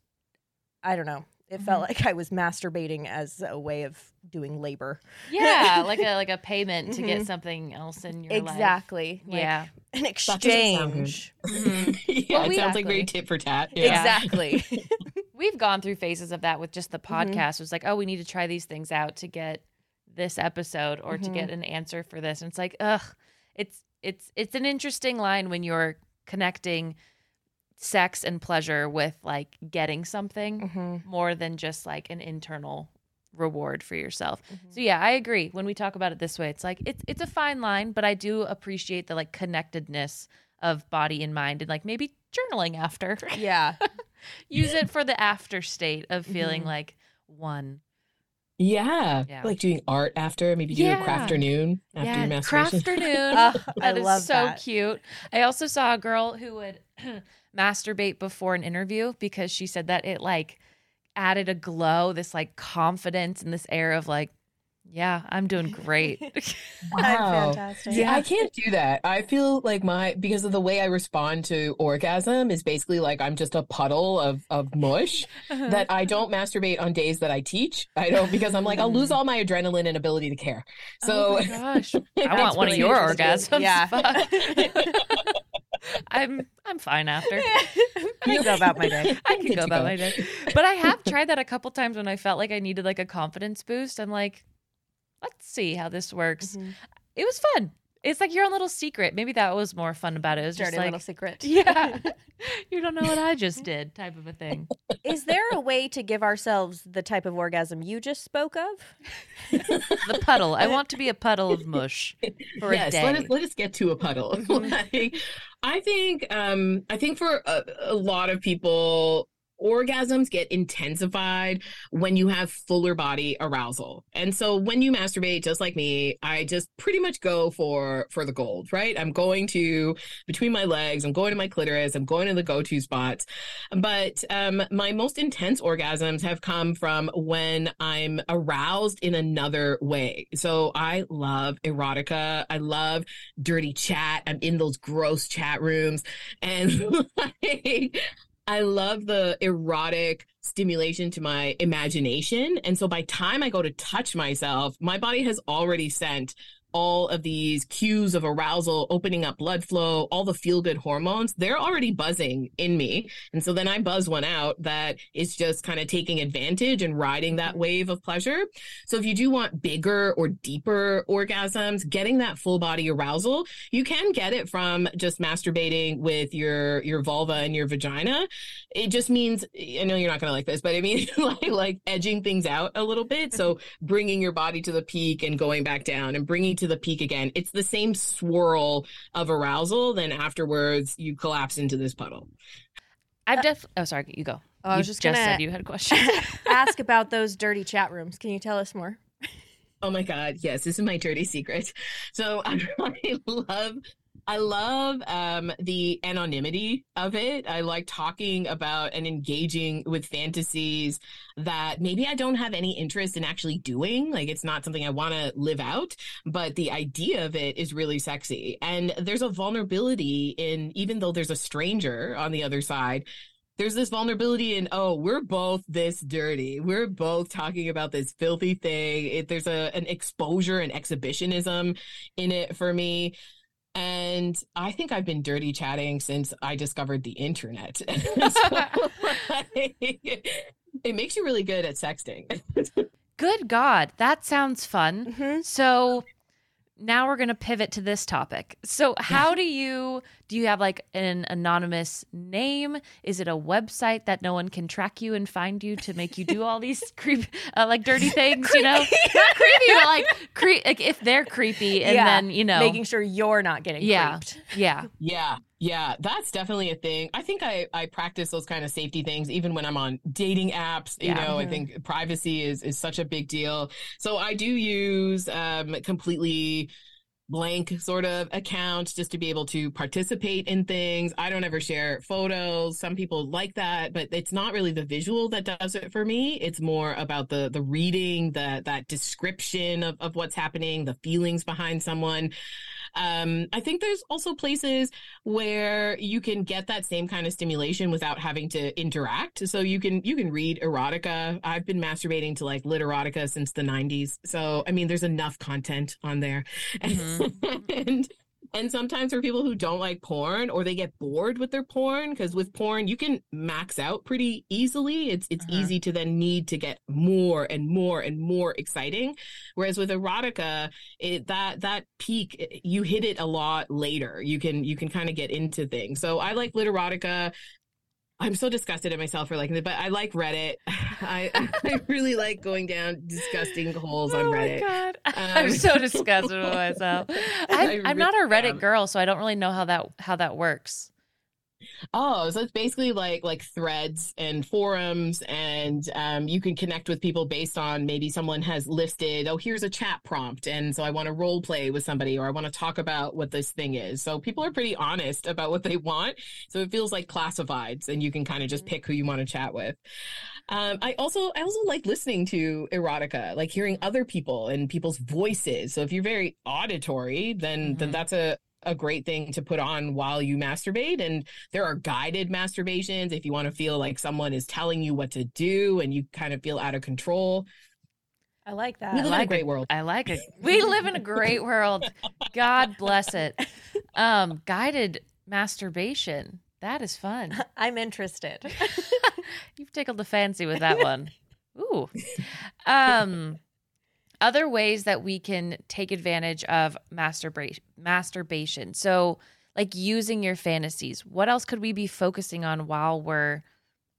I don't know. It felt Mm-hmm. like I was masturbating as a way of doing labor. Yeah, like a like a payment to Mhm. get something else in your life. exactly. Like, Yeah. An doesn't sound good. exchange. Mhm. yeah, Well, it we- sounds like very Exactly. tit for tat. Yeah. Exactly. We've gone through phases of that with just the Mhm. podcast. It was like, oh, we need to try these things out to get this episode or to get an answer for this. And it's like, ugh, it's it's it's an interesting line when you're connecting sex and pleasure with like getting something Mhm. more than just like an internal reward for yourself. Mhm. So yeah, I agree. When we talk about it this way, it's like it's it's a fine line, but I do appreciate the like connectedness of body and mind and like maybe journaling after. Yeah. Use it for the after state of feeling Mhm. like one. Yeah. Yeah. Like doing art after, maybe do a Yeah. crafternoon after your yeah, masturbation. crafternoon. Oh, I That is love so that. cute. I also saw a girl who would masturbate before an interview because she said that it like added a glow, this like confidence and this air of like, Yeah, I'm doing great. Wow. fantastic. See, I can't do that. I feel like my because of the way I respond to orgasm is basically like I'm just a puddle of of mush uh-huh. that I don't masturbate on days that I teach. I don't because I'm like I'll lose all my adrenaline and ability to care. So oh my gosh, I want one of your orgasms. Yeah. I'm I'm fine after. I can go about my day. I can go about go. my day. But I have tried that a couple times when I felt like I needed like a confidence boost. I'm like, let's see how this works. Mhm. It was fun. It's like your own little secret. Maybe that was more fun about it. It was just like, little secret. yeah, you don't know what I just did, type of a thing. Is there a way to give ourselves the type of orgasm you just spoke of? The puddle. I want to be a puddle of mush for yes, a day. let us let us get to a puddle. like, I think um I think for a, a lot of people orgasms get intensified when you have fuller body arousal. And so when you masturbate just like me, I just pretty much go for for the gold, right? I'm going to between my legs, I'm going to my clitoris, I'm going to the go-to spots. But um my most intense orgasms have come from when I'm aroused in another way. So I love erotica. I love dirty chat. I'm in those gross chat rooms and like, I love the erotic stimulation to my imagination. And so by time I go to touch myself, my body has already sent all of these cues of arousal, opening up blood flow, all the feel good hormones, they're already buzzing in me. And so then I buzz one out that is just kind of taking advantage and riding that wave of pleasure. So if you do want bigger or deeper orgasms, getting that full body arousal, you can get it from just masturbating with your your vulva and your vagina. It just means I know you're not going to like this, but I mean like like edging things out a little bit. So bringing your body to the peak and going back down and bringing to the peak again. It's the same swirl of arousal. Then afterwards, you collapse into this puddle. I've uh, def. Oh, sorry. You go. Oh, I was just just gonna- said you had questions. Ask about those dirty chat rooms. Can you tell us more? Oh my God. Yes, this is my dirty secret. So I love I love um, the anonymity of it. I like talking about and engaging with fantasies that maybe I don't have any interest in actually doing. Like it's not something I want to live out, but the idea of it is really sexy. And there's a vulnerability in, even though there's a stranger on the other side, there's this vulnerability in oh we're both this dirty we're both talking about this filthy thing it, there's a an exposure and exhibitionism in it for me and i think i've been dirty chatting since i discovered the internet So, like, it makes you really good at sexting Good God, that sounds fun. Mm-hmm. So now we're going to pivot to this topic. So how do you do you have like an anonymous name? Is it a website that no one can track you and find you to make you do all these creep uh, like dirty things, you know? Not creepy, but like cre- like if they're creepy and Yeah, then, you know, Making sure you're not getting Yeah. creeped. yeah. Yeah, yeah, that's definitely a thing. I think I I practice those kind of safety things even when I'm on dating apps. You Yeah. know, I Mhm. think privacy is is such a big deal. So I do use um completely blank sort of accounts just to be able to participate in things. I don't ever share photos. Some people like that, but it's not really the visual that does it for me. It's more about the the reading, the that description of, of what's happening, the feelings behind someone. Um, I think there's also places where you can get that same kind of stimulation without having to interact. So you can you can read erotica. I've been masturbating to like Literotica since the 90s. So I mean there's enough content on there. and and sometimes for people who don't like porn or they get bored with their porn because with porn you can max out pretty easily. It's it's Uh-huh. easy to then need to get more and more and more exciting. Whereas with erotica, it that that peak eh, you hit it a lot later. You can you can kind of get into things. So I like Literotica. I'm so disgusted at myself for liking it, but I like Reddit. I I really like going down disgusting holes on oh my Reddit. god, I'm Um, so disgusted with myself. I I'm, I'm not a Reddit am. girl, so I don't really know how that how that works. Oh, so it's basically like like threads and forums, and um, you can connect with people based on maybe someone has listed, oh, here's a chat prompt, and so I want to role play with somebody, or I want to talk about what this thing is. So people are pretty honest about what they want, so it feels like classifieds, and you can kind of just pick who you want to chat with. Um, I also I also like listening to erotica, like hearing other people and people's voices. So if you're very auditory, then then Mhm. that's a a great thing to put on while you masturbate. And there are guided masturbations if you want to feel like someone is telling you what to do and you kind of feel out of control. I like that. We that. live in a like great world. I like it. We live in a great world. God bless it. Um, guided masturbation. That is fun. I'm interested. You've tickled the fancy with that one. Ooh. Um, other ways that we can take advantage of masturbation masturbation. So, like using your fantasies. What else could we be focusing on while we're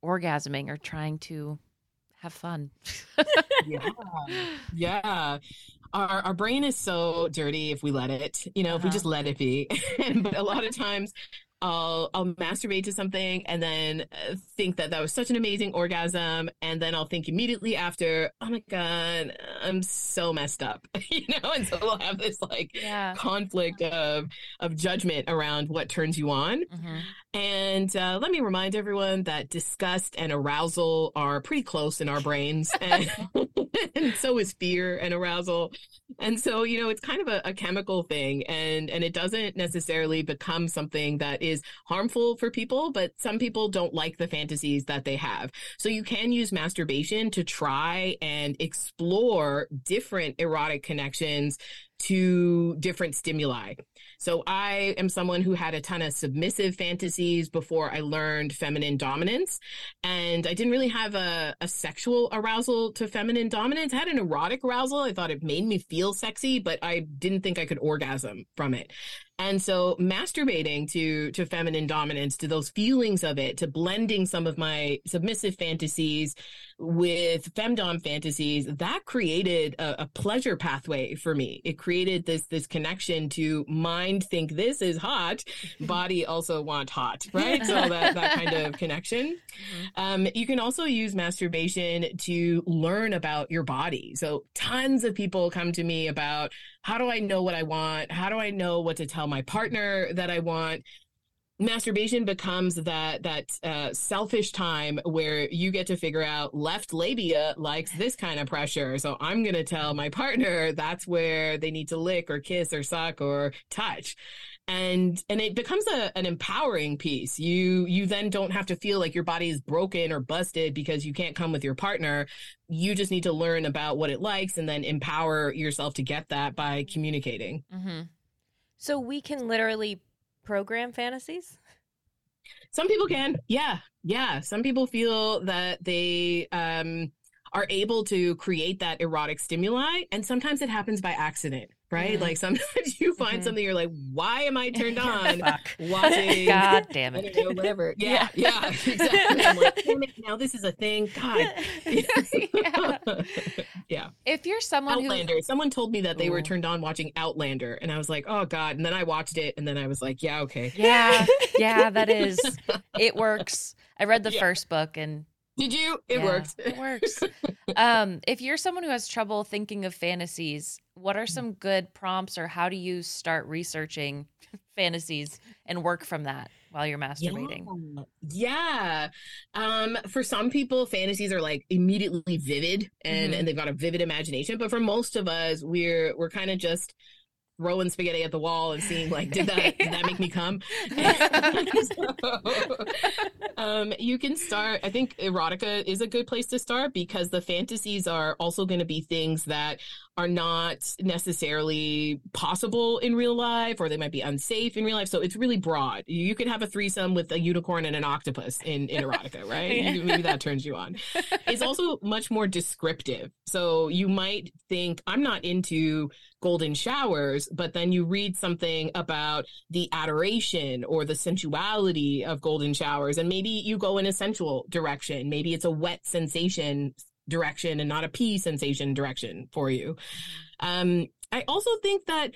orgasming or trying to have fun? yeah. Yeah. Our, our brain is so dirty if we let it, you know, if we Uh-huh. just let it be. but a lot of times I'll, I'll masturbate to something and then uh, think that that was such an amazing orgasm. And then I'll think immediately after, oh my God, I'm so messed up, you know? And so we'll have this like Yeah. conflict of, of judgment around what turns you on. Mhm. And uh, let me remind everyone that disgust and arousal are pretty close in our brains. And, and so is fear and arousal. And so, you know, it's kind of a, a chemical thing and, and it doesn't necessarily become something that is harmful for people, but some people don't like the fantasies that they have. So you can use masturbation to try and explore different erotic connections to different stimuli. So I am someone who had a ton of submissive fantasies before I learned feminine dominance. And I didn't really have a, a sexual arousal to feminine dominance. I had an erotic arousal. I thought it made me feel sexy, but I didn't think I could orgasm from it. And so masturbating to to feminine dominance, to those feelings of it, to blending some of my submissive fantasies with femdom fantasies, that created a, a pleasure pathway for me. It created this this connection to mind think this is hot, body also want hot, right? So that that kind of connection. Um, you can also use masturbation to learn about your body. So tons of people come to me about how do I know what I want? How do I know what to tell my partner that I want? Masturbation becomes that that uh, selfish time where you get to figure out left labia likes this kind of pressure, so I'm gonna tell my partner that's where they need to lick or kiss or suck or touch and and it becomes a, an empowering piece you you then don't have to feel like your body is broken or busted because you can't come with your partner you just need to learn about what it likes and then empower yourself to get that by communicating Mm Mhm. So we can literally program fantasies. some people can. Yeah. Yeah. Some people feel that they um are able to create that erotic stimuli and sometimes it happens by accident right like sometimes you find Mhm. something you're like why am i turned on watching God damn it. know, whatever. Yeah, yeah, exactly. I'm like, damn it, now this is a thing. God. Yeah. yeah. If you're someone who Outlander. Someone told me that they were turned on watching Outlander, and I was like, oh God. And then I watched it, and then I was like, yeah, okay. Yeah, yeah, that is. It works. I read the Yeah. first book and Did you? It yeah, worked. It works. um, if you're someone who has trouble thinking of fantasies, what are some good prompts or how do you start researching fantasies and work from that while you're masturbating? Yeah. Um, for some people, fantasies are like immediately vivid and, Mhm. and they've got a vivid imagination. But for most of us, we're we're kind of just throwing spaghetti at the wall and seeing like, did that did that make me come? So, um, you can start. I think erotica is a good place to start because the fantasies are also going to be things that are not necessarily possible in real life, or they might be unsafe in real life. So it's really broad. You could have a threesome with a unicorn and an octopus in, in erotica, right? You- Maybe that turns you on. It's also much more descriptive. So you might think, I'm not into golden showers, but then you read something about the adoration or the sensuality of golden showers, and maybe you go in a sensual direction. Maybe it's a wet sensation direction and not a pee sensation direction for you. Um, I also think that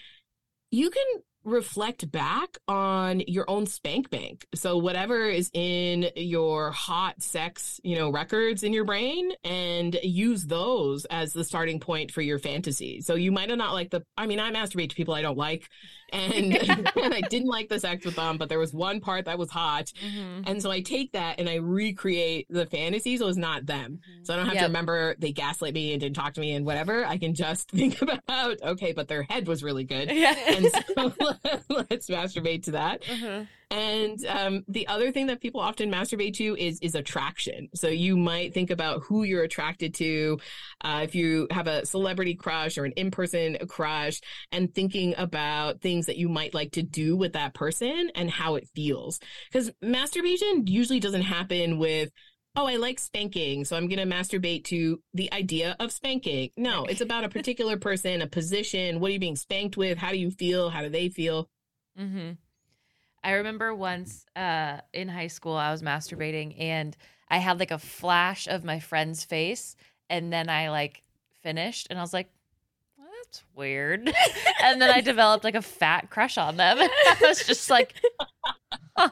you can reflect back on your own spank bank. So whatever is in your hot sex, you know, records in your brain and use those as the starting point for your fantasy. So you might not like the I mean, I masturbate to people I don't like and, and I didn't like the sex with them, but there was one part that was hot. Mhm. And so I take that and I recreate the fantasy so it's not them. So I don't have Yep. to remember they gaslight me and didn't talk to me and whatever. I can just think about, okay, but their head was really good. Yeah. And so let's masturbate to that. Mhm. And um, the other thing that people often masturbate to is is attraction. So you might think about who you're attracted to, uh, if you have a celebrity crush or an in person crush, and thinking about things that you might like to do with that person and how it feels. Because masturbation usually doesn't happen with. Oh, I like spanking, so I'm going to masturbate to the idea of spanking. No, it's about a particular person, a position. What are you being spanked with? How do you feel? How do they feel? hmm I remember once uh, in high school, I was masturbating and I had like a flash of my friend's face, and then I like finished, and I was like, well, "That's weird," and then I developed like a fat crush on them. I was just like, huh,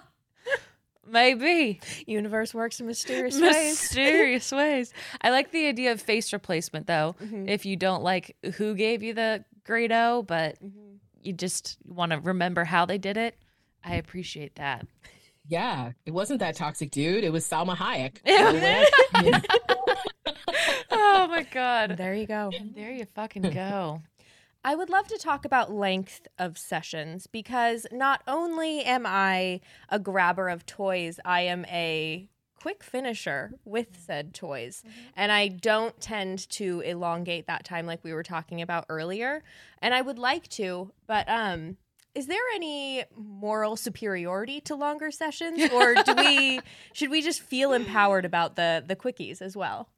maybe Universe works in mysterious ways. mysterious ways. I like the idea of face replacement though. Mhm. If you don't like who gave you the grade O, but Mhm. you just want to remember how they did it, I appreciate that. Yeah, it wasn't that toxic dude. It was Salma Hayek. oh my god. There you go. There you fucking go. I would love to talk about length of sessions because not only am I a grabber of toys, I am a quick finisher with said toys. And I don't tend to elongate that time like we were talking about earlier. And I would like to, but um is there any moral superiority to longer sessions or do we should we just feel empowered about the the quickies as well?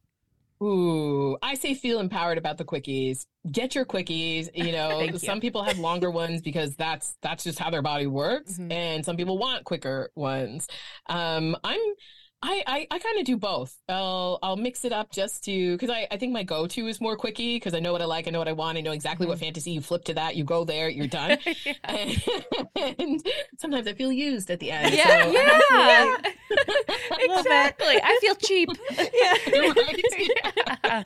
Ooh, I say feel empowered about the quickies. Get your quickies. You know, Thank you. some people have longer ones because that's that's just how their body works, Mhm. and some people want quicker ones. Um, I'm. I, I, I kind of do both. I'll I'll mix it up just to because I, I think my go to is more quickie because I know what I like, I know what I want, I know exactly what mm-hmm. fantasy. You flip to that, you go there, you're done. and sometimes I feel used at the end. Yeah, so I yeah. like, exactly. I feel cheap. Right?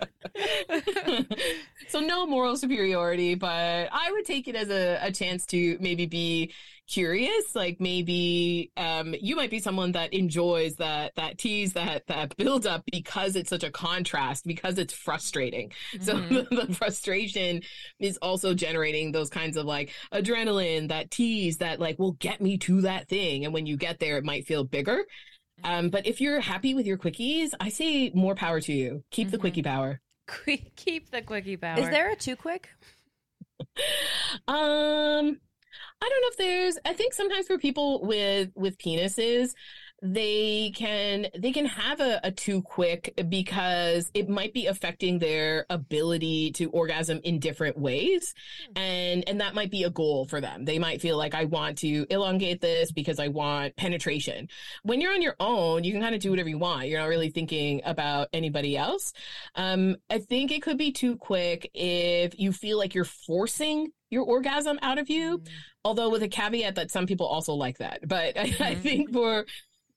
so no moral superiority, but I would take it as a, a chance to maybe be curious. Like maybe um, you might be someone that enjoys that that tease, that that build up because it's such a contrast, because it's frustrating. So Mhm. the, the frustration is also generating those kinds of like adrenaline, that tease that like will get me to that thing. And when you get there, it might feel bigger. Um, but if you're happy with your quickies, I say more power to you. Keep the Mhm. quickie power. Keep the quickie power. Is there a too quick? Um, I don't know if there's. I think sometimes for people with with penises, they can they can have a, a too quick because it might be affecting their ability to orgasm in different ways, and and that might be a goal for them. They might feel like I want to elongate this because I want penetration. When you're on your own, you can kind of do whatever you want. You're not really thinking about anybody else. Um, I think it could be too quick if you feel like you're forcing your orgasm out of you. Although with a caveat that some people also like that. But I, I Mhm. think for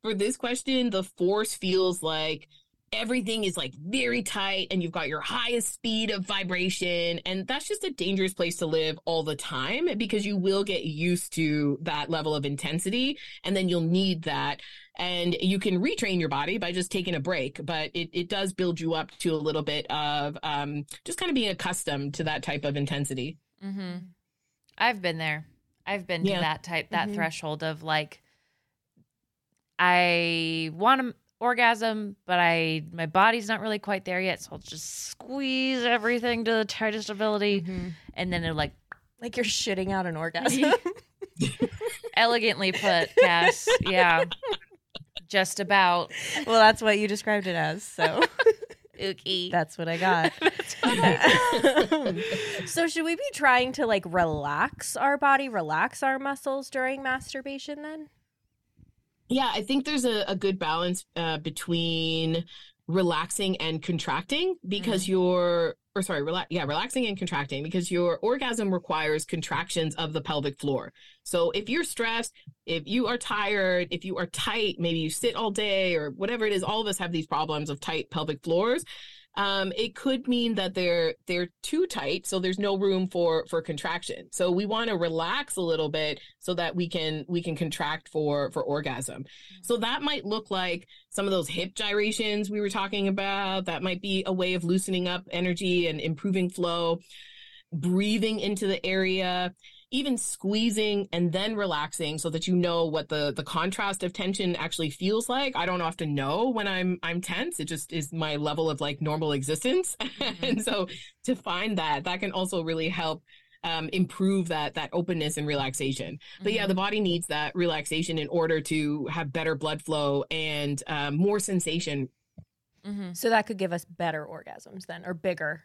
for this question, the force feels like everything is like very tight and you've got your highest speed of vibration and that's just a dangerous place to live all the time because you will get used to that level of intensity and then you'll need that and you can retrain your body by just taking a break but it, it does build you up to a little bit of um, just kind of being accustomed to that type of intensity Mm-hmm. I've been there. I've been Yeah. to that type, that Mhm. threshold of like, I want an orgasm, but I my body's not really quite there yet, so I'll just squeeze everything to the tightest ability, and then it like Like you're shitting out an orgasm. elegantly put, Cass. Yeah, just about. well, that's what you described it as. So Ookie. that's what I got. so should we be trying to like relax our body, relax our muscles during masturbation then? Yeah, I think there's a, a good balance uh, between relaxing and contracting because your or sorry, yeah, relaxing and contracting because your orgasm requires contractions of the pelvic floor. So if you're stressed, if you are tired, if you are tight, maybe you sit all day or whatever it is, all of us have these problems of tight pelvic floors um, it could mean that they're they're too tight, so there's no room for for contraction. So we want to relax a little bit so that we can we can contract for for orgasm. So that might look like some of those hip gyrations we were talking about. That might be a way of loosening up energy and improving flow. Breathing into the area even squeezing and then relaxing so that you know what the the contrast of tension actually feels like i don't often know when i'm i'm tense it just is my level of like normal existence mm-hmm. and so to find that that can also really help um, improve that that openness and relaxation. Mm-hmm. But yeah, the mm-hmm. body needs that relaxation in order to have better blood flow and um, more sensation. Mm-hmm. So that could give us better orgasms then, or bigger.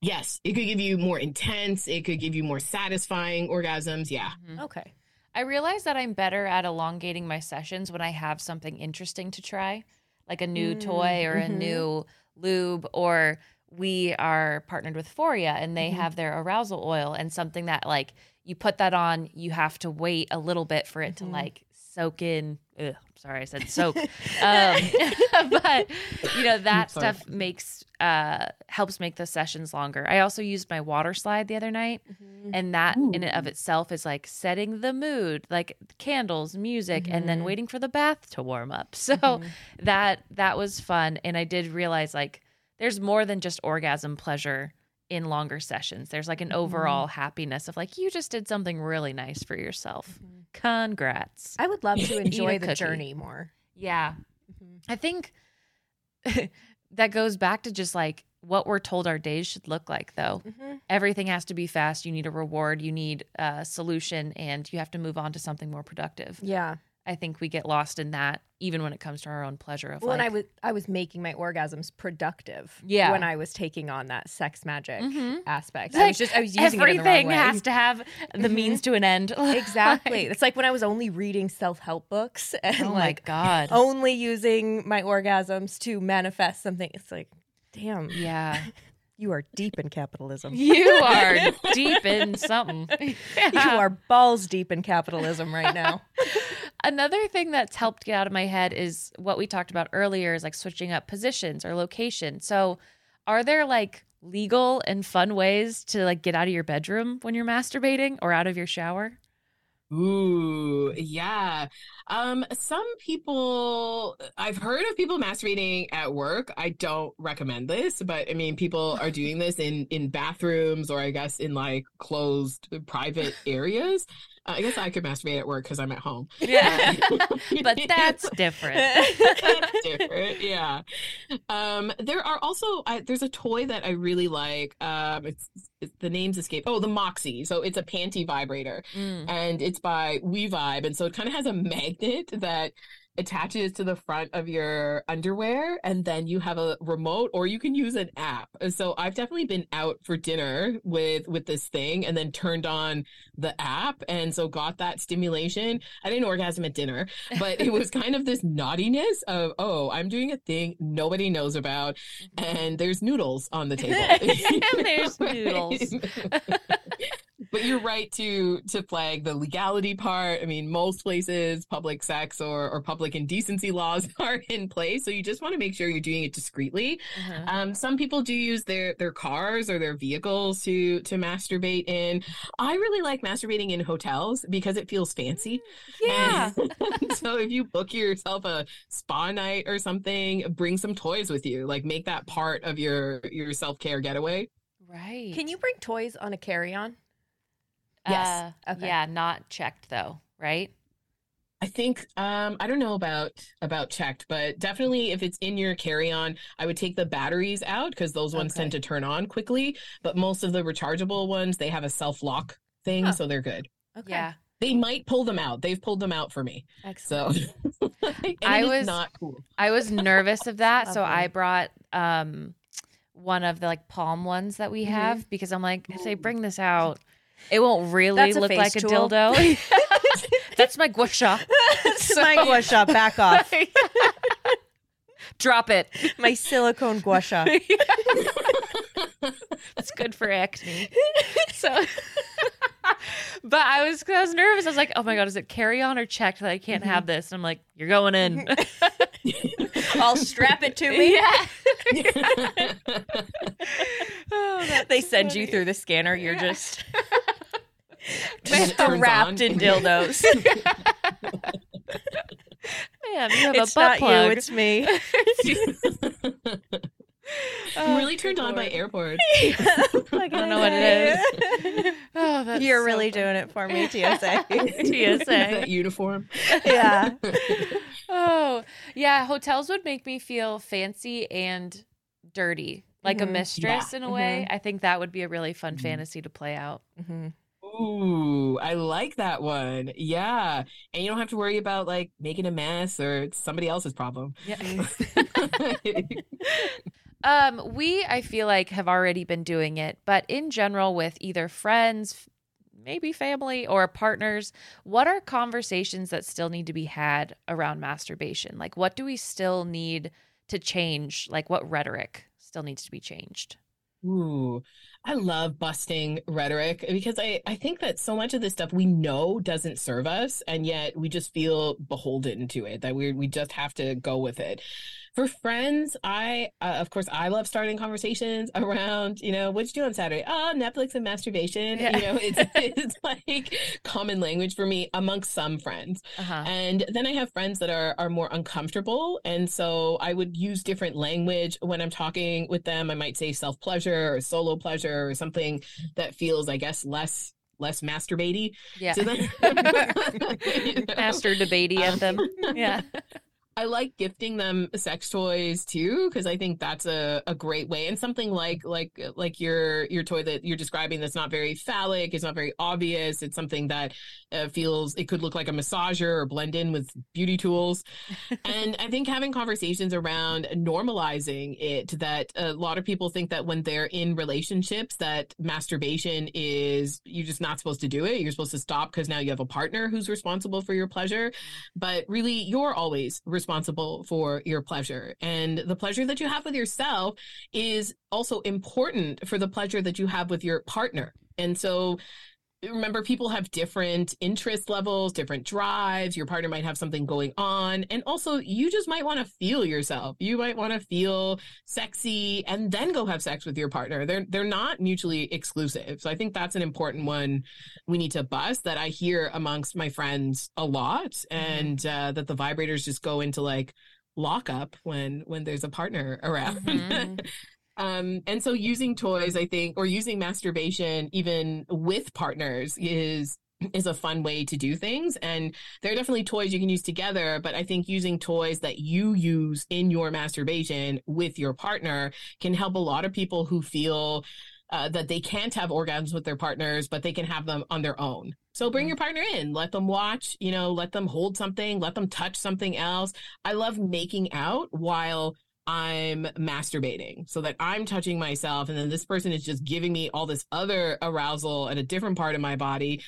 Yes, it could give you more intense. It could give you more satisfying orgasms. Yeah. Mm-hmm. Okay. I realize that I'm better at elongating my sessions when I have something interesting to try, like a new mm-hmm. toy or a mm-hmm. new lube, or we are partnered with Foria and they mm-hmm. have their arousal oil and something that like you put that on, you have to wait a little bit for it to mm-hmm. like soak in. Ugh, sorry, I said soak. um, but you know that stuff makes uh, helps make the sessions longer. I also used my water slide the other night, mm-hmm. and that Ooh. in and of itself is like setting the mood, like candles, music, mm-hmm. and then mm-hmm. waiting for the bath to warm up. So mm-hmm. that that was fun, and I did realize like there's more than just orgasm pleasure in longer sessions. There's like an mm-hmm. overall happiness of like you just did something really nice for yourself. Mm-hmm. Congrats. I would love to enjoy the journey more. Yeah. Mm-hmm. I think that goes back to just like what we're told our days should look like though. Mm-hmm. Everything has to be fast. You need a reward, you need a solution and you have to move on to something more productive. Yeah. I think we get lost in that even when it comes to our own pleasure of well, like, and I was I was making my orgasms productive. Yeah. When I was taking on that sex magic mm-hmm. aspect, I was just I was using everything has to have the mm-hmm. means to an end. exactly. It's like when I was only reading self help books and oh like God, only using my orgasms to manifest something. It's like, damn, yeah. You are deep in capitalism. You are deep in something. Yeah. You are balls deep in capitalism right now. Another thing that's helped get out of my head is what we talked about earlier is like switching up positions or location. So, are there like legal and fun ways to like get out of your bedroom when you're masturbating or out of your shower? Ooh, yeah. Um, some people I've heard of people masturbating at work. I don't recommend this, but I mean people are doing this in in bathrooms or I guess in like closed private areas. I guess I could masturbate at work because I'm at home. Yeah, but that's different. that's different. Yeah. Um, there are also I, there's a toy that I really like. Um, it's, it's, the names escape. Oh, the Moxie. So it's a panty vibrator, mm. and it's by We Vibe, and so it kind of has a magnet that attaches to the front of your underwear and then you have a remote or you can use an app. Uh, so I've definitely been out for dinner with with this thing and then turned on the app and so got that stimulation. I didn't orgasm at dinner, but it was kind of this naughtiness of oh, I'm doing a thing nobody knows about mm-hmm. and there's noodles on the table. and there's noodles. But you're right to to flag the legality part. I mean, most places public sex or or public indecency laws are in place, so you just want to make sure you're doing it discreetly. Uh-huh. Um, some people do use their their cars or their vehicles to to masturbate in. I really like masturbating in hotels because it feels fancy. Yeah. so if you book yourself a spa night or something, bring some toys with you. Like make that part of your your self care getaway. Right. Can you bring toys on a carry on? Yes. Uh, okay. Yeah, not checked though, right? I think um, I don't know about about checked, but definitely if it's in your carry-on, I would take the batteries out because those ones okay. tend to turn on quickly. But most of the rechargeable ones, they have a self-lock thing, huh. so they're good. Okay. Yeah. They might pull them out. They've pulled them out for me. Excellent. So I was not cool. I was nervous of that, so I brought um, one of the like palm ones that we mm-hmm. have mm-hmm. because I'm like, if they bring this out, it won't really look like tool. a dildo. That's my gua sha. That's my gua sha. Back off. Drop it. My silicone gua sha. it's good for acne. So, but I was I was nervous. I was like, oh my god, is it carry on or checked that I can't Mm-hmm. have this? And I'm like, you're going in. I'll strap it to me. yeah. Oh, They send you through the scanner. You're just It wrapped in dildos. Man, you have it's a butt plug. you, it's me. I'm really turned on by airports. I I don't know what it is. Oh, You're so really funny. doing it for me, TSA. TSA. that uniform. yeah. Oh, yeah. Hotels would make me feel fancy and dirty, like a Mhm. mistress in a way. I think that would be a really fun Mhm. fantasy to play out. Ooh, I like that one. Yeah. And you don't have to worry about like making a mess or it's somebody else's problem. Yeah. um, we I feel like have already been doing it, but in general, with either friends, maybe family, or partners, what are conversations that still need to be had around masturbation? Like, what do we still need to change? Like, what rhetoric still needs to be changed? Ooh, I love busting rhetoric because I, I think that so much of this stuff we know doesn't serve us, and yet we just feel beholden to it, that we we just have to go with it. For friends, I, uh, of course, I love starting conversations around, you know, what'd you do on Saturday? Oh, Netflix and masturbation. Yeah. You know, it's, it's like common language for me amongst some friends. Uh huh. And then I have friends that are are more uncomfortable, and so I would use different language when I'm talking with them. I might say self pleasure or solo pleasure or something that feels, I guess, less less masturbatey Yeah. to them. You know? Master debatey at them. Yeah. I like gifting them sex toys too because I think that's a, a great way and something like like like your your toy that you're describing that's not very phallic it's not very obvious it's something that uh, feels it could look like a massager or blend in with beauty tools. And I think having conversations around normalizing it that a lot of people think that when they're in relationships that masturbation is you're just not supposed to do it you're supposed to stop because now you have a partner who's responsible for your pleasure. But really you're always responsible for your pleasure. And the pleasure that you have with yourself is also important for the pleasure that you have with your partner. And so remember people have different interest levels different drives. Your partner might have something going on. And also you just might want to feel yourself. You might want to feel sexy and then go have sex with your partner. They're they're not mutually exclusive. So i think that's an important one we need to bust that i hear amongst my friends a lot and uh, that the vibrators just go into like lockup when when there's a partner around. Mhm. Um, and so using toys, I think, or using masturbation even with partners is is a fun way to do things. And there are definitely toys you can use together, but I think using toys that you use in your masturbation with your partner can help a lot of people who feel uh, that they can't have orgasms with their partners, but they can have them on their own. So bring your partner in, let them watch, you know, let them hold something, let them touch something else. I love making out while I'm masturbating so that I'm touching myself and then this person is just giving me all this other arousal at a different part of my body.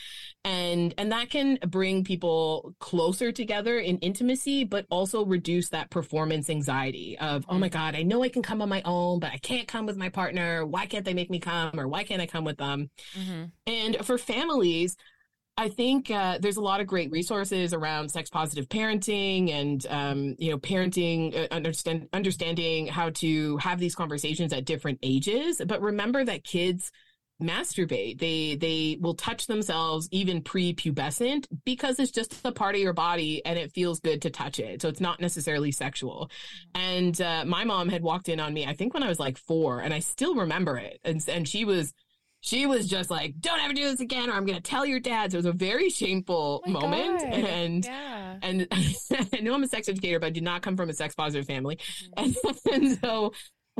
And and that can bring people closer together in intimacy but also reduce that performance anxiety of oh my god I know I can come on my own but I can't come with my partner. Why can't they make me come or why can't I come with them? Mhm. and for families, I think uh, there's a lot of great resources around sex positive parenting and um, you know parenting uh, understand understanding how to have these conversations at different ages. But remember that kids masturbate. They they will touch themselves even pre-pubescent because it's just a part of your body and it feels good to touch it. So it's not necessarily sexual. And uh, my mom had walked in on me i think when i was like four and i still remember it. And, and she was she was just like, "Don't ever do this again, or I'm going to tell your dad." So it was a very shameful Oh moment, God. and yeah. and I know I'm a sex educator, but I did not come from a sex positive family, Mm-hmm. and, and so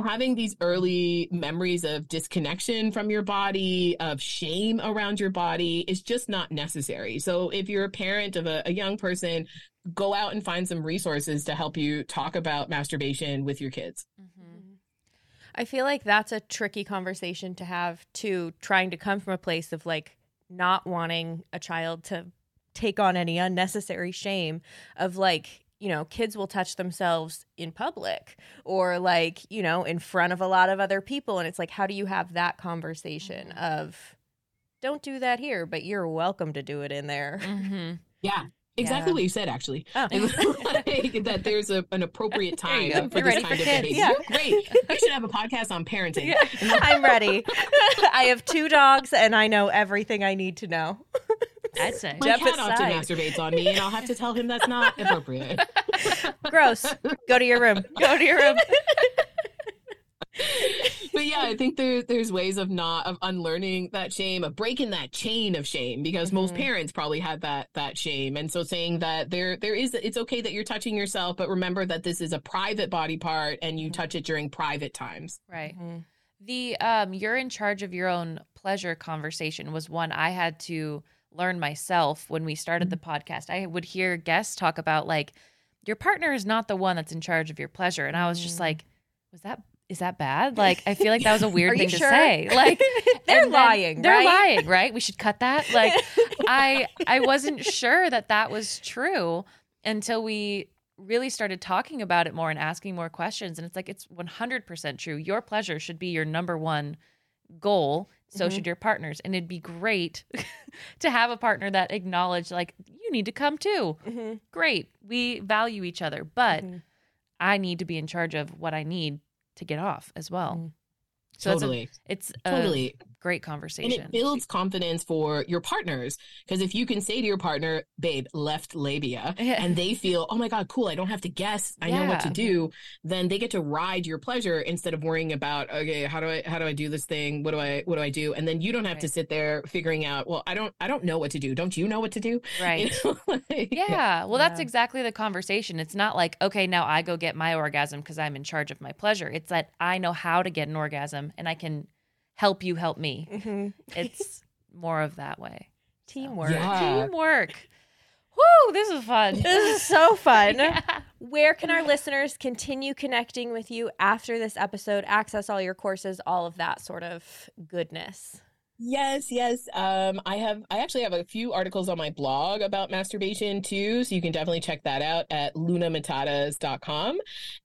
having these early memories of disconnection from your body, of shame around your body, is just not necessary. So if you're a parent of a, a young person, go out and find some resources to help you talk about masturbation with your kids. Mhm. I feel like that's a tricky conversation to have too, trying to come from a place of like not wanting a child to take on any unnecessary shame of like you know, kids will touch themselves in public or like, you know, in front of a lot of other people. And it's like, how do you have that conversation of, don't do that here, but you're welcome to do it in there? Mm-hmm. Yeah. Exactly Yeah. what you said, actually. Oh. Like, that there's a, an appropriate There you time for You're this ready kind for of kids. behavior. Great. We should have a podcast on parenting. I'm ready. I have two dogs and I know everything I need to know. I'd say. My Step cat often masturbates on me, and I'll have to tell him that's not appropriate. Gross. Go to your room. Go to your room. but yeah, I think there there's ways of not of unlearning that shame, of breaking that chain of shame, because most Mhm. parents probably had that that shame, and so saying that there there is it's okay that you're touching yourself, but remember that this is a private body part, and you touch it during private times. Right. Mhm. The um you're in charge of your own pleasure conversation was one I had to learn myself when we started the podcast. I would hear guests talk about like your partner is not the one that's in charge of your pleasure and I was just Mm. like was that is that bad? Like I feel like that was a weird thing to say. Like they're lying. They're right? lying, right? We should cut that. Like I I wasn't sure that that was true until we really started talking about it more and asking more questions and it's like it's 100% true. Your pleasure should be your number one goal. So Mhm. should your partners and it'd be great to have a partner that acknowledged like you need to come too. Mhm. Great. We value each other, but Mhm. I need to be in charge of what I need to get off as well. Mhm. So it's a- totally, it's a, totally. Great conversation. And it builds confidence for your partners because if you can say to your partner, "Babe, left labia," Yeah. and they feel, "Oh my god, cool! I don't have to guess. I know what to do." Then they get to ride your pleasure instead of worrying about, "Okay, how do I how do I do this thing? What do I what do I do?" And then you don't have to sit there figuring out, "Well, I don't I don't know what to do. Don't you know what to do?" You right. know? Like, Yeah. Well, that's Yeah. exactly the conversation. It's not like, okay, now I go get my orgasm because I'm in charge of my pleasure. It's that I know how to get an orgasm and I can help you help me. Mhm. It's more of that way. Teamwork. Yeah. Teamwork. Woo, this is fun. This is so fun. Yeah. Where can our listeners continue connecting with you after this episode, access all your courses, all of that sort of goodness? Yes, yes. Um, I have, I actually have a few articles on my blog about masturbation too, so you can definitely check that out at lunamatatas.com.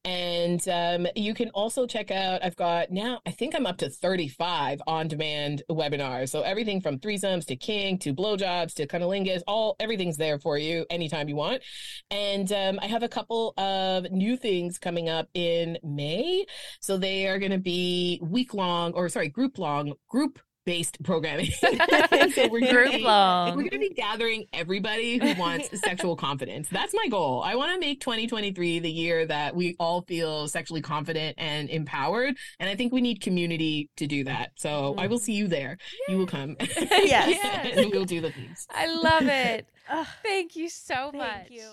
And um, you can also check out, I've got now, I think I'm up to 35 on demand webinars. So everything from threesomes to kink to blowjobs to cunnilingus, all everything's there for you anytime you want. And um, I have a couple of new things coming up in May. So they are going to be week long, or sorry, group long, group based programming. so we're Group be- long. We're going to be gathering everybody who wants sexual confidence. That's my goal. I want to make 2023 the year that we all feel sexually confident and empowered. And I think we need community to do that. So mm-hmm. I will see you there. You will come. Yes. and we'll do the things. I love it. Thank you so much. thank much. you.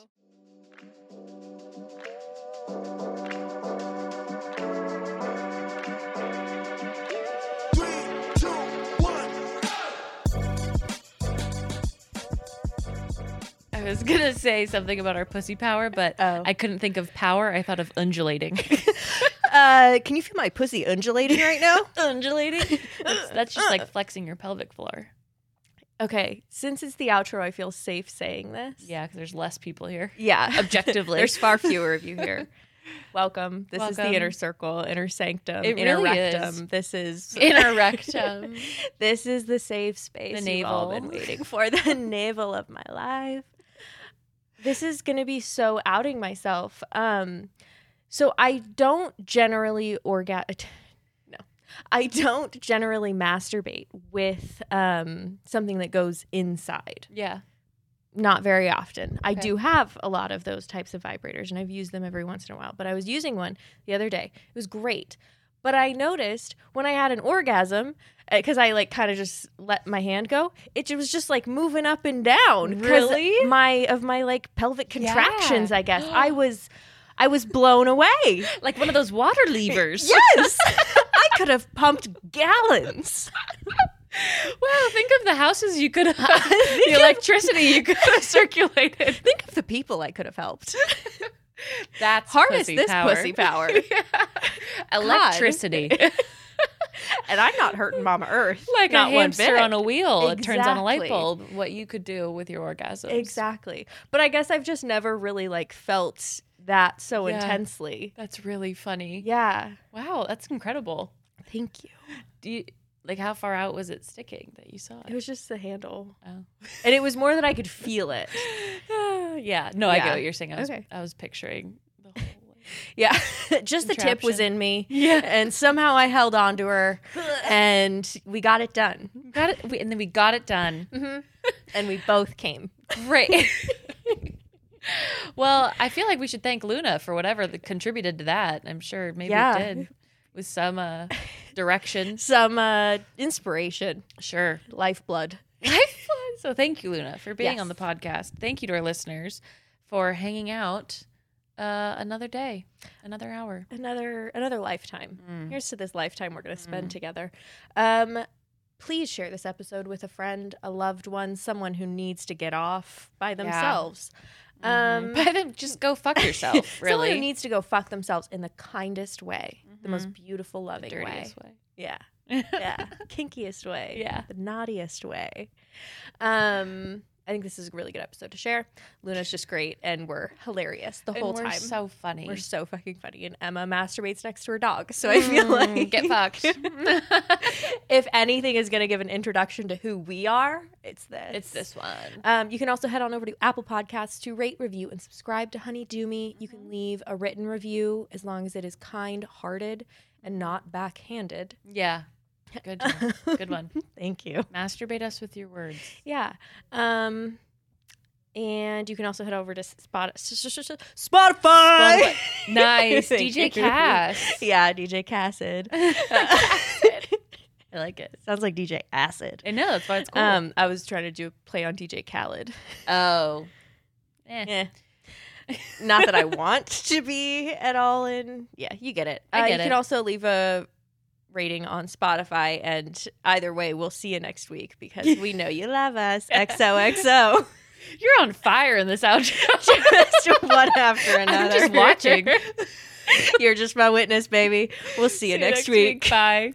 I was gonna say something about our pussy power, but Oh. I couldn't think of power. I thought of undulating. Uh, can you feel my pussy undulating right now? undulating. That's, that's just like flexing your pelvic floor. Okay, since it's the outro, I feel safe saying this. Yeah, because there's less people here. Yeah. Objectively. There's far fewer of you here. Welcome. This is the inner circle, inner sanctum, It inner really rectum. is. This is Inner rectum. this is the safe space The you've all been waiting for. The navel of my life. This is gonna be so outing myself. Um, so I don't generally orga. No, I don't generally masturbate with um something that goes inside. Yeah. Not very often. I do have a lot of those types of vibrators and I've used them every once in a while. But I was using one the other day. It was great. But I noticed when I had an orgasm, uh, because I like kind of just let my hand go, it was just like moving up and down. 'cause Really? My of my like pelvic contractions. I guess. I was I was blown away. Like one of those water levers. Yes. I could have pumped gallons. Wow, think of the houses you could have, the electricity you could have circulated. Think of the people I could have helped. That's Harness pussy this power. pussy power. Electricity. and I'm not hurting Mama Earth. like not a one hamster bit. on a wheel. It turns on a light bulb. What you could do with your orgasms. Exactly. But I guess I've just never really like felt that so Yeah. intensely. That's really funny. Yeah. Wow, that's incredible. Thank you. Do you like how far out was it sticking that you saw It it? was just the handle. Oh. And it was more that I could feel it. yeah. No, I get what you're saying. I was Okay. I was picturing the whole like, Yeah. just the tip was in me. Yeah. And somehow I held on to her and we got it done. got it we, and then we got it done. Mm-hmm. And we both came. Great. well, I feel like we should thank Luna for whatever that contributed to that. I'm sure maybe Yeah. it did with some uh, direction. Some uh, inspiration, Sure. lifeblood. Lifeblood. So thank you, Luna, for being on the podcast. Thank you to our listeners for hanging out uh, another day, another hour. another another lifetime. Mm. Here's to this lifetime we're going to spend together. Um, please share this episode with a friend, a loved one, someone who needs to get off by themselves. Um, By them, just go fuck yourself. someone Really, who needs to go fuck themselves in the kindest way, the most beautiful, loving way. dirtiest way. Yeah, yeah, kinkiest way. Yeah. the naughtiest way. Um, I think this is a really good episode to share. Luna's just great, and we're hilarious the And whole we're time. so funny. We're so fucking funny, and Emma masturbates next to her dog. So I feel like Mm, get fucked. if anything is going to give an introduction to who we are, it's this. it's this one. Um, you can also head on over to Apple Podcasts to rate, review, and subscribe to Honey Do Me. You can leave a written review as long as it is kind-hearted and not backhanded. Yeah, good, one. good one. Thank you. Masturbate us with your words. Yeah. Um, and you can also head over to Spot- Spotify. Nice, DJ. Cass. Yeah, DJ Cassid. I like it. Sounds like DJ Acid. I know that's why it's cool. Um, I was trying to do a play on DJ Khaled. oh, eh. Eh. Not that I want to be at all in. Yeah, you get it. I Uh, get you can also leave a rating on Spotify, and either way, we'll see you next week because we know you love us. XOXO. You're on fire in this outro. just one after another. I'm just watching. You're just my witness, baby. We'll see See you next, week. Bye.